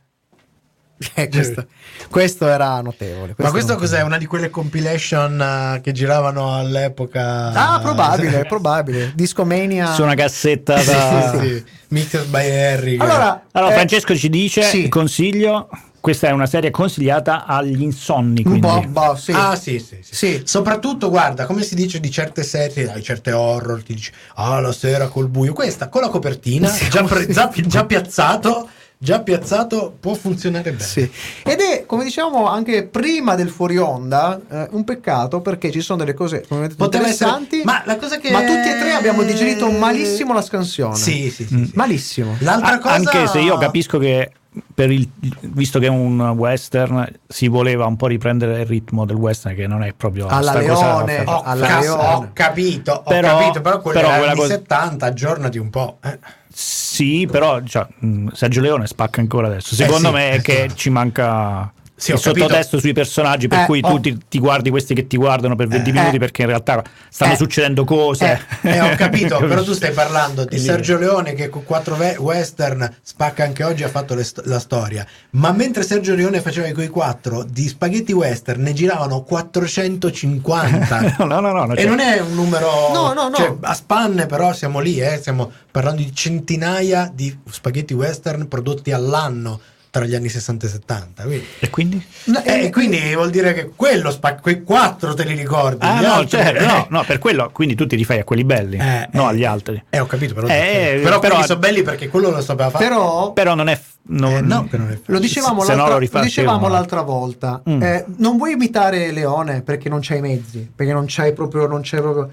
Eh, questo, questo era notevole. Ma questo era cos'è? notevole. Una di quelle compilation eh, che giravano all'epoca? Ah, probabile, probabile. Discomania. Su una cassetta Sì, da... sì, sì. Mixed by Harry. Allora, Allora, eh, Francesco ci dice, sì. consiglio, questa è una serie consigliata agli insonni, un quindi... po', boh, sì. Ah, sì, sì, sì. Sì. Soprattutto, guarda, come si dice di certe serie, dai, certe horror, ti dici, ah, la sera col buio. Questa con la copertina, Sì, già, pre- già- già piazzato, già piazzato può funzionare bene. Sì. Ed è, come diciamo anche prima del fuori onda, eh, un peccato perché ci sono delle cose Poteva interessanti. essere- ma la cosa che- ma tutti e tre abbiamo digerito malissimo la scansione. Sì, sì, sì. sì. Malissimo. L'altra A- cosa Anche se io capisco che per il, visto che è un western si voleva un po' riprendere il ritmo del western che non è proprio Alla sta cosa Leone. fatta. Ho, alla ca- Leone. ho capito, ho Però- capito, però però quella anni cosa- 70, aggiornati un po'. eh. Sì, però cioè, mh, Sergio Leone spacca ancora adesso. Secondo sì, me eh è che ci manca Sì, il sottotesto sui personaggi, per Eh, cui ho- tu ti, ti guardi questi che ti guardano per 20 Eh, minuti eh. perché in realtà stanno Eh, succedendo cose. Eh, eh, ho capito, però tu stai parlando di Sergio Leone che con quattro ve- western spacca anche oggi ha fatto sto- la storia. Ma mentre Sergio Leone faceva quei quattro di spaghetti western ne giravano 450. No, no, no, no, e cioè- non è un numero No, no, no. cioè, a spanne, però siamo lì, eh, stiamo parlando di centinaia di spaghetti western prodotti all'anno tra gli anni 60 e 70. Quindi, E quindi? No, eh, e quindi vuol dire che quello spa- quei quattro te li ricordi. Ah no, altri- certo, eh. no, no, per quello quindi tu ti rifai a quelli belli, Eh, no eh, agli altri. Eh, ho capito, però, Eh, però, però- quelli sono belli perché quello lo sapeva fare. Però Però non è... f- non- Eh, no, non è lo dicevamo, Se no l'altra, lo rifaccio lo dicevamo l'altra volta. Mm. Eh, non vuoi imitare Leone perché non c'hai i mezzi, perché non c'hai proprio. Non c'è proprio...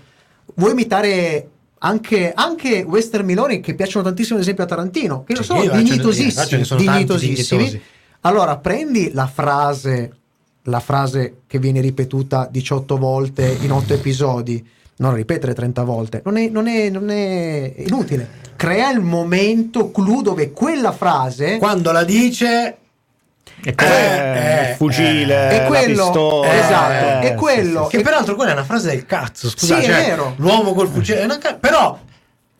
Vuoi imitare anche, anche Western Miloni che piacciono tantissimo, ad esempio, a Tarantino, che Sì, sono dignitosissimi. ce ne sono dignitosissimi. dignitosi. Allora prendi la frase, la frase che viene ripetuta 18 volte in 8 episodi. Non ripetere 30 volte, non è, non è- non è inutile. Crea il momento clou dove quella frase Quando la dice E poi Eh, il fucile, eh, e quello- la pistola. esatto, eh, e quello- che e- peraltro quella è una frase del cazzo, scusa, Sì, è cioè, vero. l'uomo col fucile, è ca- però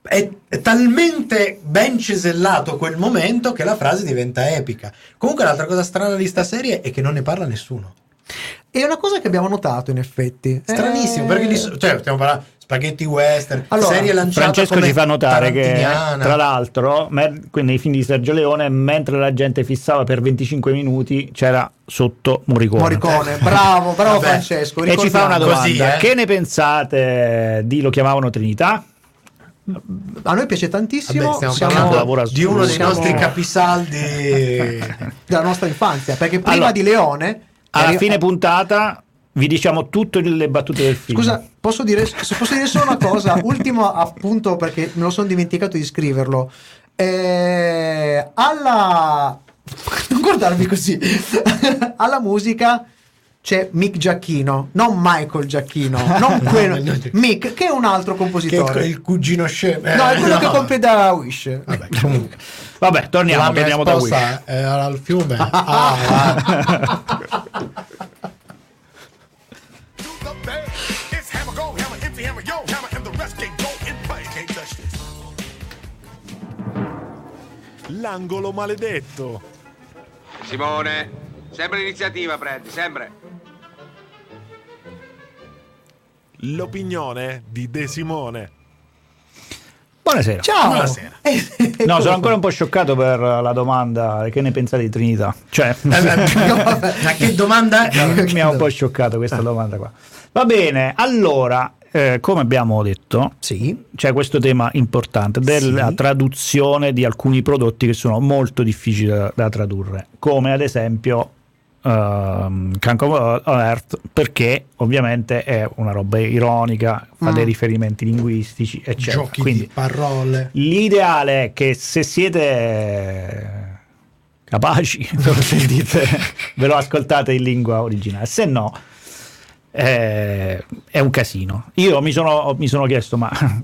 è, è talmente ben cesellato quel momento che la frase diventa epica. Comunque l'altra cosa strana di sta serie è che non ne parla nessuno. È una cosa che abbiamo notato in effetti. Stranissimo, Eh, perché di cioè, stiamo parlando spaghetti western, Allora, serie lanciata Francesco ci fa notare che tra l'altro nei film di Sergio Leone mentre la gente fissava per 25 minuti c'era sotto Morricone, Morricone, bravo, bravo Vabbè. Francesco. e ci fa una domanda Così, eh. che ne pensate di lo chiamavano Trinità? A noi piace tantissimo. Vabbè, stiamo siamo- di uno dei siamo- nostri capisaldi della nostra infanzia, perché prima Allora, di Leone alla arri- fine puntata vi diciamo tutte le battute del film Scusa, posso dire, se posso dire solo una cosa? Ultimo appunto perché me lo sono dimenticato di scriverlo. Eh, alla non guardarmi così. alla musica c'è Mick Giacchino, non Michael Giacchino, non quello, Mick che è un altro che è compositore. il cugino scemo. no, è quello Eh, che no. compie da Wish. Vabbè, comunque. vabbè torniamo, la torniamo da Wish era al fiume. Ah, L'angolo maledetto. Simone, sempre l'iniziativa prendi, sempre. L'opinione di De Simone. buonasera Ciao. Buonasera. no sono ancora un po' scioccato per la domanda che ne pensate di Trinità cioè Ma che domanda è? mi ha un po' scioccato questa domanda qua. Va bene, allora, eh, come abbiamo detto, Sì. c'è questo tema importante della Sì. traduzione di alcuni prodotti che sono molto difficili da, da tradurre, come ad esempio ehm, Cank on Earth, perché ovviamente è una roba ironica, fa Mm. dei riferimenti linguistici, eccetera. Giochi Quindi di parole. L'ideale è che se siete capaci, lo sentite, ve lo ascoltate in lingua originale, se no eh, è un casino. Io mi sono, mi sono chiesto, ma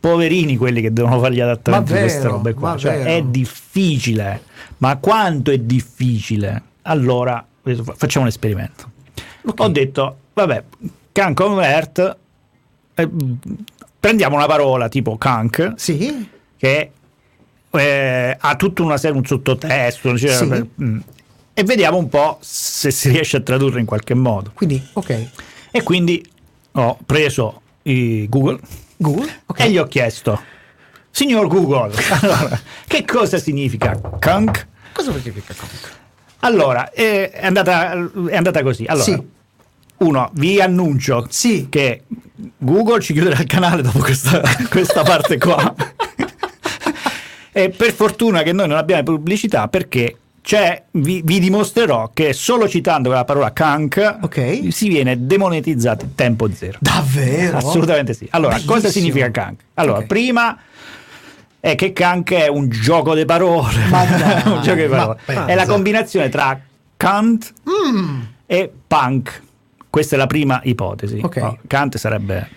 poverini quelli che devono fare gli adattamenti Ma di queste vero, robe qua, cioè, vero. è difficile, ma quanto è difficile? Allora facciamo un esperimento. Ho detto, vabbè, Kank on Earth, eh, prendiamo una parola tipo Kank, Sì. che eh, ha tutta una serie, un sottotesto, cioè, Sì. per- mm, e vediamo un po' se si riesce a tradurre in qualche modo. Quindi, ok. E quindi ho preso i Google Google. Ok. e gli ho chiesto, signor Google, allora, che cosa significa Kank? Cosa dire Kank? Allora, eh, è andata, è andata così. Allora, Sì. uno, vi annuncio Sì. che Google ci chiuderà il canale dopo questa, questa parte qua. E per fortuna che noi non abbiamo pubblicità perché c'è, vi, vi dimostrerò che solo citando la parola kank Ok. si viene demonetizzati tempo zero. Davvero? Assolutamente sì. Allora, cosa Bellissimo. significa kank? Allora, Ok. prima è che kank è un gioco di parole. Ma un gioco di parole. È la combinazione tra Kant Mm. e punk. Questa è la prima ipotesi. Ok. Oh, Kant sarebbe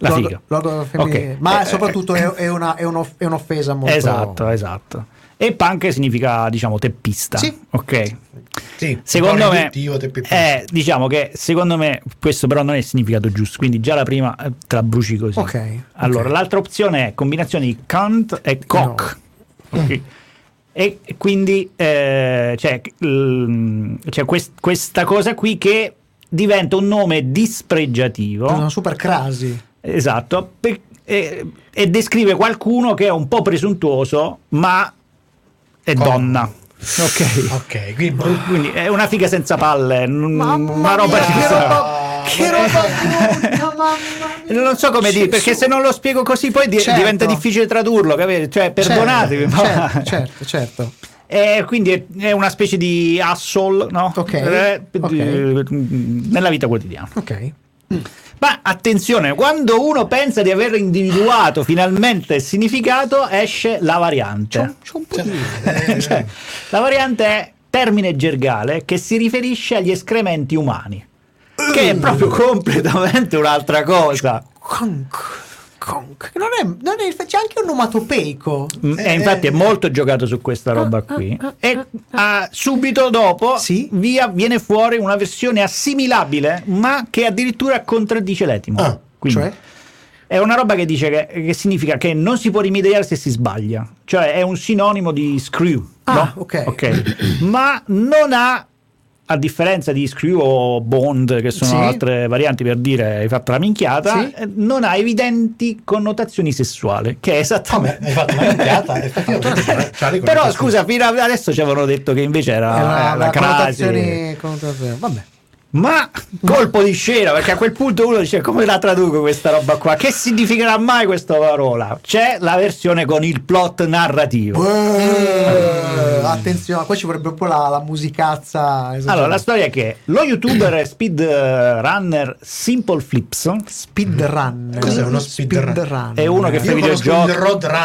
la figa. logo femminile. Ok. Ma Eh, soprattutto è, è una- è uno- è un'offesa molto... Esatto, esatto. E punk significa, diciamo, teppista. Sì. Ok. Sì, Secondo me, eh, diciamo che secondo me questo però non è il significato giusto, quindi già la prima eh, te la bruci così. Ok, Allora, ok. l'altra opzione è combinazione di Kant e Koch. Ok. E e quindi eh, c'è, c'è quest- questa cosa qui che diventa un nome dispregiativo. Una super crasi. Esatto, per- e, e descrive qualcuno che è un po' presuntuoso, ma è Come? donna. Ok. Ok, quindi. Quindi è una figa senza palle, n- Mamma una roba mia, che roba, che roba brutta, mamma mia. Non so come dire, perché se non lo spiego così poi di- Certo. diventa difficile tradurlo, capite? Cioè, perdonatemi, Certo, ma- certo, certo, certo. Eh, quindi è, una specie di asshole, no? Ok, Eh, ok. eh, nella vita quotidiana. Ok. Ma attenzione, quando uno pensa di aver individuato finalmente il significato, esce la variante. C'è un po' di... Cioè, la variante è termine gergale che si riferisce agli escrementi umani, che è proprio completamente un'altra cosa. Conk. Non è, non è, c'è anche un onomatopeico. Mm, E infatti è molto giocato su questa roba qui. E ah, subito dopo Sì? via, viene fuori una versione assimilabile, ma che addirittura contraddice l'etimo. Ah, Quindi cioè? È una roba che dice che, che significa che non si può rimediare se si sbaglia, cioè è un sinonimo di screw, Ah, no? ok. ma non ha, a differenza di screw o bond, che sono Sì. altre varianti per dire hai fatto la minchiata, Sì. eh, non ha evidenti connotazioni sessuali, che è esattamente... Hai fatto una minchiata? Effettivamente c'ha le Però scusa, fino a adesso ci avevano detto che invece era, la, la crasi. connotazione. Vabbè. Ma colpo di scena, perché a quel punto uno dice come la traduco questa roba qua? Che significherà mai questa parola? C'è la versione con il plot narrativo. Eh, attenzione, qua ci vorrebbe un po' la, la musicazza. esagerata. Allora, la storia è che lo youtuber speedrunner Simple Flips Speedrun. Cos'è uno speedrun? è uno che fa videogiochi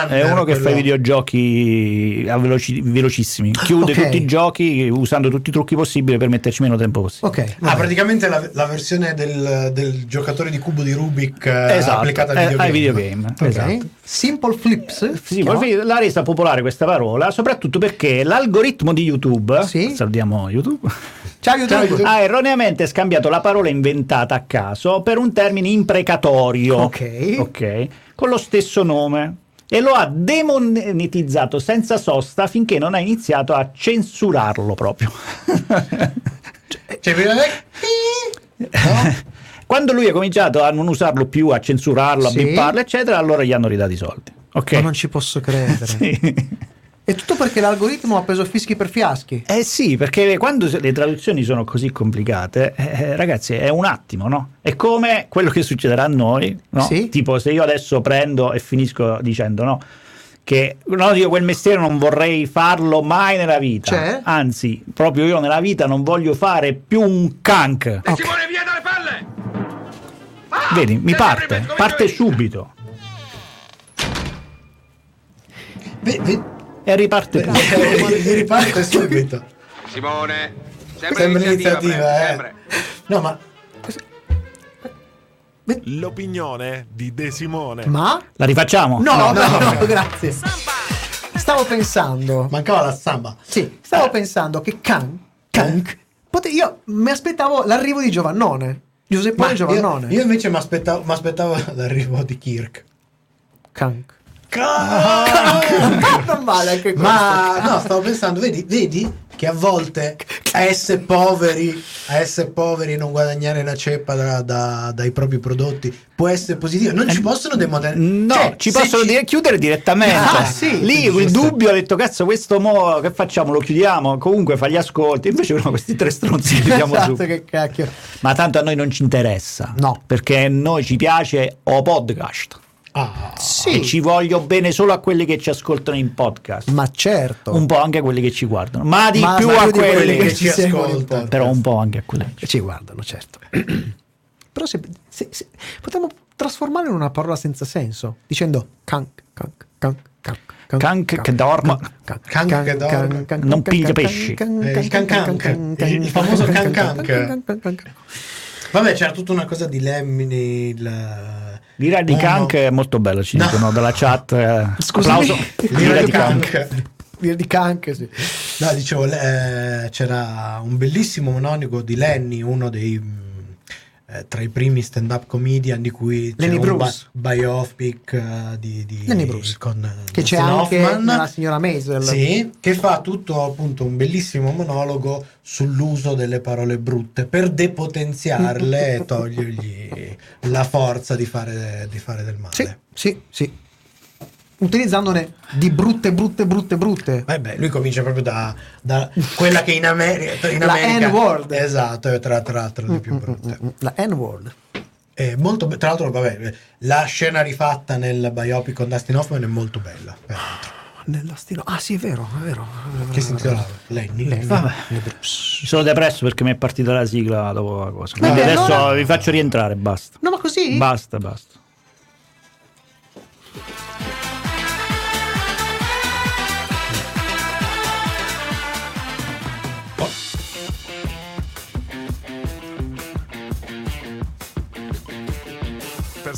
è uno che fa videogiochi a veloci- velocissimi chiude Ok. tutti i giochi usando tutti i trucchi possibili per metterci meno tempo possibile Ok. Ah, praticamente la, la versione del, del giocatore di cubo di Rubik eh, esatto applicata eh, al videogame. ai videogame Ok. esatto. Simple Flips. Sì, l'ha resa popolare questa parola, soprattutto perché l'algoritmo di YouTube, Sì. salutiamo YouTube, Ciao YouTube. YouTube. ha erroneamente scambiato la parola inventata a caso per un termine imprecatorio, Ok. ok, con lo stesso nome. E lo ha demonetizzato senza sosta finché non ha iniziato a censurarlo proprio. Cioè, prima no? Quando lui ha cominciato a non usarlo più, a censurarlo, Sì. a bipparlo, eccetera, allora gli hanno ridato i soldi. Ok. Ma non ci posso credere. Sì. È tutto perché l'algoritmo ha preso fischi per fiaschi. Eh sì, perché quando le traduzioni sono così complicate, eh, ragazzi, è un attimo, no? È come quello che succederà a noi, no? Sì. Tipo se io adesso prendo e finisco dicendo, no? Che no, io quel mestiere non vorrei farlo mai nella vita. Cioè? Anzi, proprio io nella vita non voglio fare più un cank. Simone, via dalle palle! Ah, Vedi, mi parte, parte subito Ve- ve- e riparte pure. Gli riparte subito. Simone, sempre, Sempre iniziativa, iniziativa, Fred, eh. sempre. No, ma L'opinione di De Simone. Ma? La rifacciamo? No, no, no, grazie. Stavo pensando. mancava la samba. Sì, stavo pensando che Can, Kank, pote- io mi aspettavo l'arrivo di Giovannone. Giuseppe Giovannone. io, io invece mi aspettavo, l'arrivo di Kirk. Kank. Ah! non male anche questo. Ma no, stavo pensando, vedi, vedi che a volte a essere poveri, a essere poveri e non guadagnare una ceppa da- da- dai propri prodotti può essere positivo. Non ci possono demodernare. No, Cioè, ci possono dire chiudere direttamente. Ah, sì, Lì il giusto. dubbio ha detto: Cazzo, questo mo che facciamo? Lo chiudiamo? Comunque fa gli ascolti. Invece, no, questi tre stronzi li chiudiamo esatto, su. che cacchio. Ma tanto a noi non ci interessa. No. Perché a noi ci piace o podcast. Ah, Sì. E ci voglio bene solo a quelli che ci ascoltano in podcast. Ma certo. Un po' anche a quelli che ci guardano, ma di Ma- più ma a quelli, quelli che, che ci ascoltano. però un po' anche a quelli. Che ci guardano, certo. Però se, se- se- potremmo trasformarlo in una parola senza senso, dicendo canc, canc, canc, canc. Canc che dorma. Canc che dorma. Non piglia pesci. Il can canc. Il famoso can canc. Vabbè, c'era tutta una cosa di Lemmy. Il... L'ira di Uno- Kank è molto bella, ci No. dicono dalla chat. eh, Scusami. applauso. L'ira di canc. Via di canc, sì. No, dicevo, eh, c'era un bellissimo monologo di Lenny, uno dei eh, tra i primi stand-up comedian di cui Lenny Bruce. biopic eh, di, di- Lenny Bruce. con eh, Che c'è anche nella signora Maisel. Sì, che fa tutto appunto un bellissimo monologo sull'uso delle parole brutte per depotenziarle e togliergli la forza di fare, di fare del male. Sì, sì, sì. Utilizzandone di brutte, brutte, brutte, brutte. Eh beh, lui comincia proprio da, da quella che in, America in La America N-word. Esatto, è tra, tra, tra le più Mm, mm, brutte. mm, mm. La N-word. È molto be- tra l'altro, vabbè, la scena rifatta nel biopic con Dustin Hoffman è molto bella. peraltro. Nella stilo. Ah, sì, è vero, è vero. Che si intitolava Lenny. Vabbè. Mi sono depresso perché mi è partita la sigla dopo la cosa. Quindi Vabbè, adesso allora- vi faccio rientrare, basta. No, ma così? Basta, basta.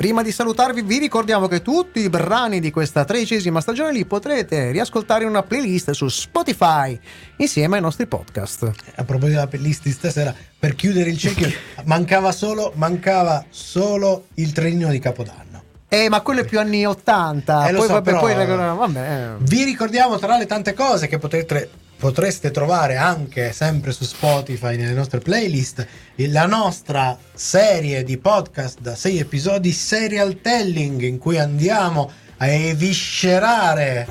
Prima di salutarvi vi ricordiamo che tutti i brani di questa tredicesima stagione li potrete riascoltare in una playlist su Spotify insieme ai nostri podcast. A proposito della playlist di stasera, per chiudere il cerchio, mancava solo, mancava solo il trenino di Capodanno. Eh, ma quello è più anni 80. Eh, poi, so, vabbè, però- poi vabbè. eh. Vi ricordiamo tra le tante cose che potrete, potreste trovare anche sempre su Spotify nelle nostre playlist la nostra serie di podcast da sei episodi serial telling in cui andiamo a eviscerare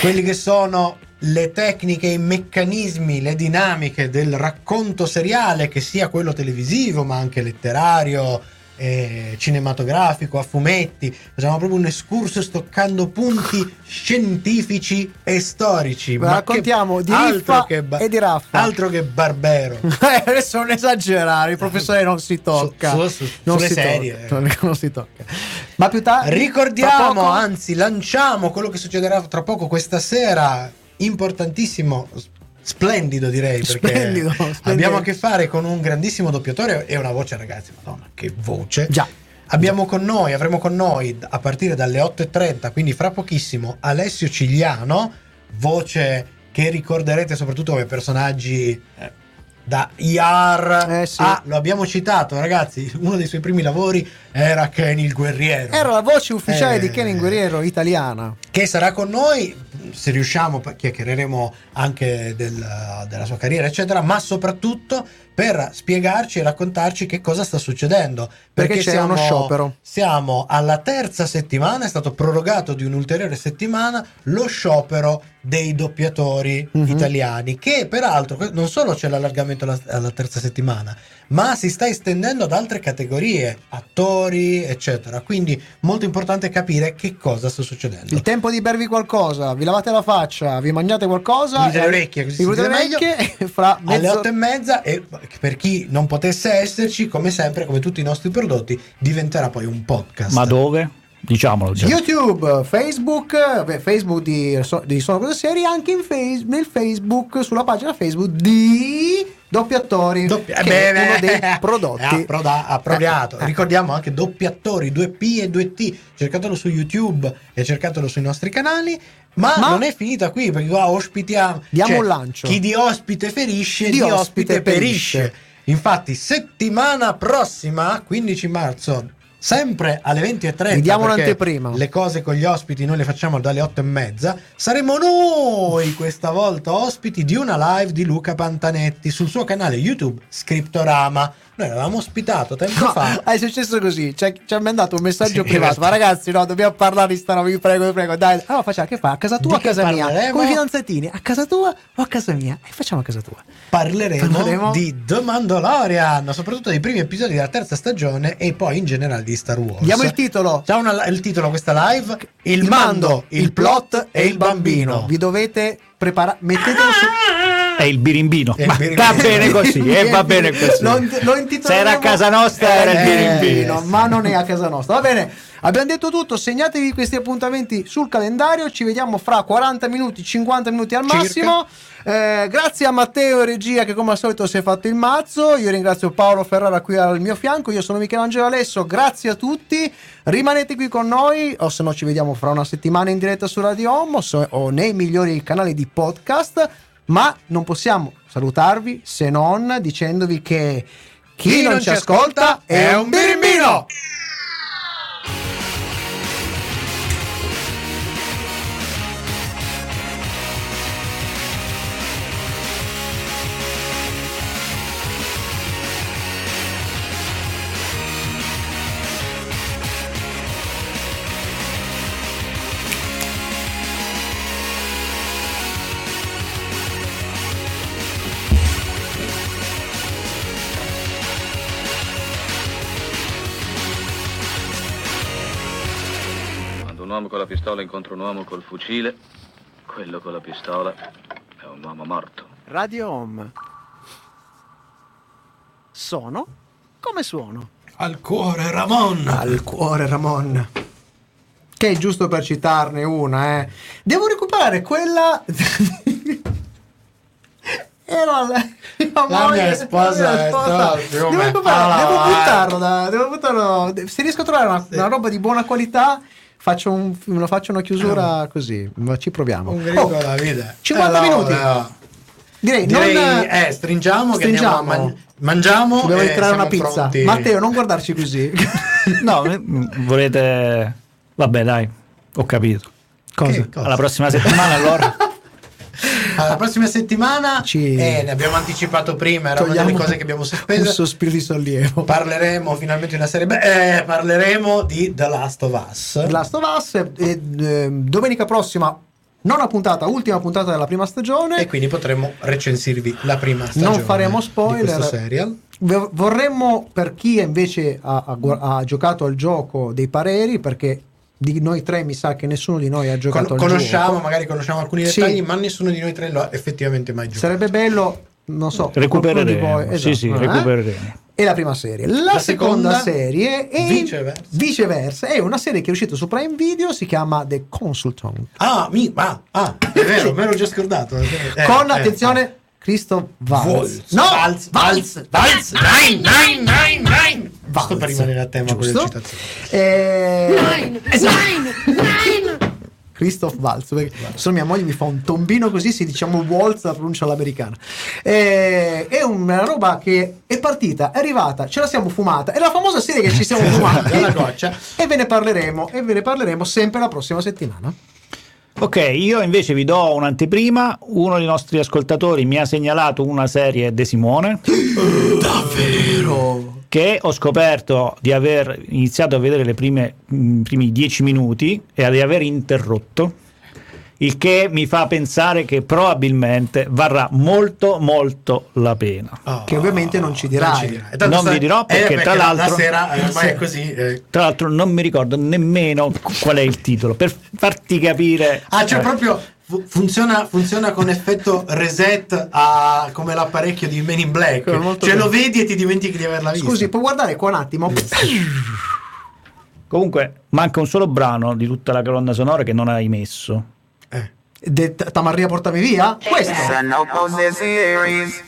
quelli che sono le tecniche, i meccanismi, le dinamiche del racconto seriale, che sia quello televisivo ma anche letterario, eh, cinematografico, a fumetti. Facciamo proprio un escursus toccando punti scientifici e storici. Ma raccontiamo che- di altro Riffa che ba- e di Raffa. Altro che Barbero. Eh, adesso non esagerare, il professore non si tocca. Su- su- su- non si serie. tocca. Non si tocca. Ma più tardi. Ricordiamo, poco- anzi, lanciamo quello che succederà tra poco questa sera. Importantissimo, splendido direi. Perché Splendido, splendido. abbiamo a che fare con un grandissimo doppiatore e una voce, ragazzi. Madonna, che voce! Già. Abbiamo con noi, avremo con noi a partire dalle 8.30, quindi fra pochissimo, Alessio Cigliano, voce che ricorderete soprattutto come personaggi eh, da IAR. Eh, sì. Ah, lo abbiamo citato, ragazzi. Uno dei suoi primi lavori era Kenny il guerriero. Era la voce ufficiale Eh. di Kenin Guerriero italiana. che sarà con noi. Se riusciamo, chiacchiereremo anche del- della sua carriera, eccetera, ma soprattutto per spiegarci e raccontarci che cosa sta succedendo. Perché c'è uno sciopero. Siamo alla terza settimana, è stato prorogato di un'ulteriore settimana lo sciopero dei doppiatori Mhm. italiani, che peraltro non solo c'è l'allargamento alla, alla terza settimana, ma si sta estendendo ad altre categorie, attori, eccetera. Quindi molto importante capire che cosa sta succedendo. Il tempo di bervi qualcosa, vi lavate la faccia, vi mangiate qualcosa. Pulite le orecchie, così vi le meglio. orecchie fra alle mezzo- otto e mezza e per chi non potesse esserci come sempre come tutti i nostri prodotti diventerà poi un podcast Ma dove? Diciamolo già. YouTube, Facebook, beh, Facebook di, di Sono Cose Serie, anche in face- nel Facebook, sulla pagina Facebook di Doppiatori, Doppia- che eh, è beh, uno dei beh, prodotti. è approda- appropriato Eh, eh. ricordiamo anche doppiatori 2P e 2T cercatelo su YouTube e cercatelo sui nostri canali ma, Ma- non è finita qui perché qua ospitiamo Diamo cioè, un lancio. chi di ospite ferisce Di di, ospite ospite, perisce. perisce. infatti settimana prossima 15 marzo sempre alle 20.30 Vi diamo perché un'anteprima. le cose con gli ospiti noi le facciamo dalle 8 e mezza saremo noi questa volta ospiti di una live di Luca Pantanetti sul suo canale YouTube Scriptorama Noi l'avevamo ospitato tempo No, fa. è successo così. Cioè, ci ha mandato un messaggio Sì, privato. esatto. Ma ragazzi, no, dobbiamo parlare di sta roba. Vi prego, vi prego. Dai, allora facciamo che fa? A casa tua o a casa mia? Come fidanzatini, a casa tua o a casa mia? E facciamo a casa tua. Parleremo, Parleremo- di The Mandalorian, soprattutto dei primi episodi della terza stagione e poi in generale di Star Wars. Diamo il titolo. Già una- il titolo a questa live: Il, mando, il plot e il bambino. Vi dovete preparare. Mettetelo su. È il birimbino. È il birimbino. va bene così, e va bene così. Lo, lo intitoleremo- Se era a casa nostra era il Eh, birimbino. no, ma non è a casa nostra. Va bene, abbiamo detto tutto. Segnatevi questi appuntamenti sul calendario. Ci vediamo fra 40 minuti, 50 minuti al massimo. Eh, grazie a Matteo e regia che come al solito si è fatto il mazzo. Io ringrazio Paolo Ferrara qui al mio fianco. Io sono Michelangelo Alesso. Grazie a tutti. Rimanete qui con noi o se no ci vediamo fra una settimana in diretta su Radio so- o nei migliori canali di podcast. Ma non possiamo salutarvi se non dicendovi che chi, non, ci ascolta è un birimbino. Uomo con la pistola incontra un uomo col fucile, quello con la pistola è un uomo morto. Radio Home. Sono come suono. Al cuore, Ramon. Al cuore, Ramon. Che è giusto per citarne una, eh. Devo recuperare quella. Era la, La mia sposa è stata Devo, come recuperare- fa devo buttarlo. da- devo buttarlo. Se riesco a trovare una, una roba di buona qualità, faccio, un, me lo faccio una chiusura così. Ma ci proviamo. Un Oh, alla vita. 50 Eh, no, minuti. no. direi, Direi, non, eh, stringiamo, stringiamo. man- mangiamo Dobbiamo entrare una pizza. pronti. Matteo, non guardarci così. No, eh, volete... Vabbè, dai, ho capito. Cosa? Cosa? Alla prossima settimana allora. Alla prossima settimana Ci- eh, ne abbiamo anticipato prima, era una delle cose che abbiamo Un sospeso. sospiro di sollievo. Parleremo finalmente di una serie beh, eh, parleremo di The Last of Us. The Last of Us e, eh, domenica prossima nona puntata, ultima puntata della prima stagione. E quindi potremo recensirvi la prima stagione. Non faremo spoiler. Vorremmo per chi invece ha, ha ha giocato al gioco dei pareri, perché di noi tre mi sa che nessuno di noi ha giocato Con- conosciamo, gioco. magari conosciamo alcuni Sì. dettagli, ma nessuno di noi tre lo ha effettivamente mai giocato. Sarebbe bello, non so, Recupereremo. voi- Sì, sì, esatto, eh? recupereremo. E la prima serie. La, La seconda, seconda, serie è viceversa. viceversa, è una serie che è uscita su Prime Video, si chiama The Consultant. Ah, mi, ah, ah, è vero, me l'ho già scordato. Eh, Con eh, attenzione Christoph Waltz. Waltz. No, Waltz, Waltz, Waltz, nein, nein, nein, nein. Waltz. Sto per rimanere a tema con le Giusto? citazioni. Eh, esatto. Christoph Waltz, perché se no mia moglie mi fa un tombino così se diciamo Waltz la pronuncia all'americana. Eh, è una roba che è partita, è arrivata, ce la siamo fumata, è la famosa serie che ci siamo fumati. E ve ne parleremo, e ve ne parleremo sempre la prossima settimana. Ok, io invece vi do un'anteprima. Uno dei nostri ascoltatori mi ha segnalato una serie De Simone. Davvero? Che ho scoperto di aver iniziato a vedere le prime, i primi dieci minuti e di aver interrotto. Il che mi fa pensare che probabilmente varrà molto, molto la pena. Oh, Che ovviamente non ci dirai. non ci dirai. Non sta- vi dirò eh, perché, tra la- l'altro- La sera eh, ormai Sì. è così. eh. Tra l'altro, non mi ricordo nemmeno qual è il titolo per farti capire. Ah, cioè Eh, proprio fu- funziona, funziona con effetto reset a- come l'apparecchio di Men in Black. Cioè bello. lo vedi e ti dimentichi di averla vista. Scusi, puoi guardare qua un attimo? Comunque, manca un solo brano di tutta la colonna sonora che non hai messo. Eh. De- Tamarria portami via? Questo. no cose series.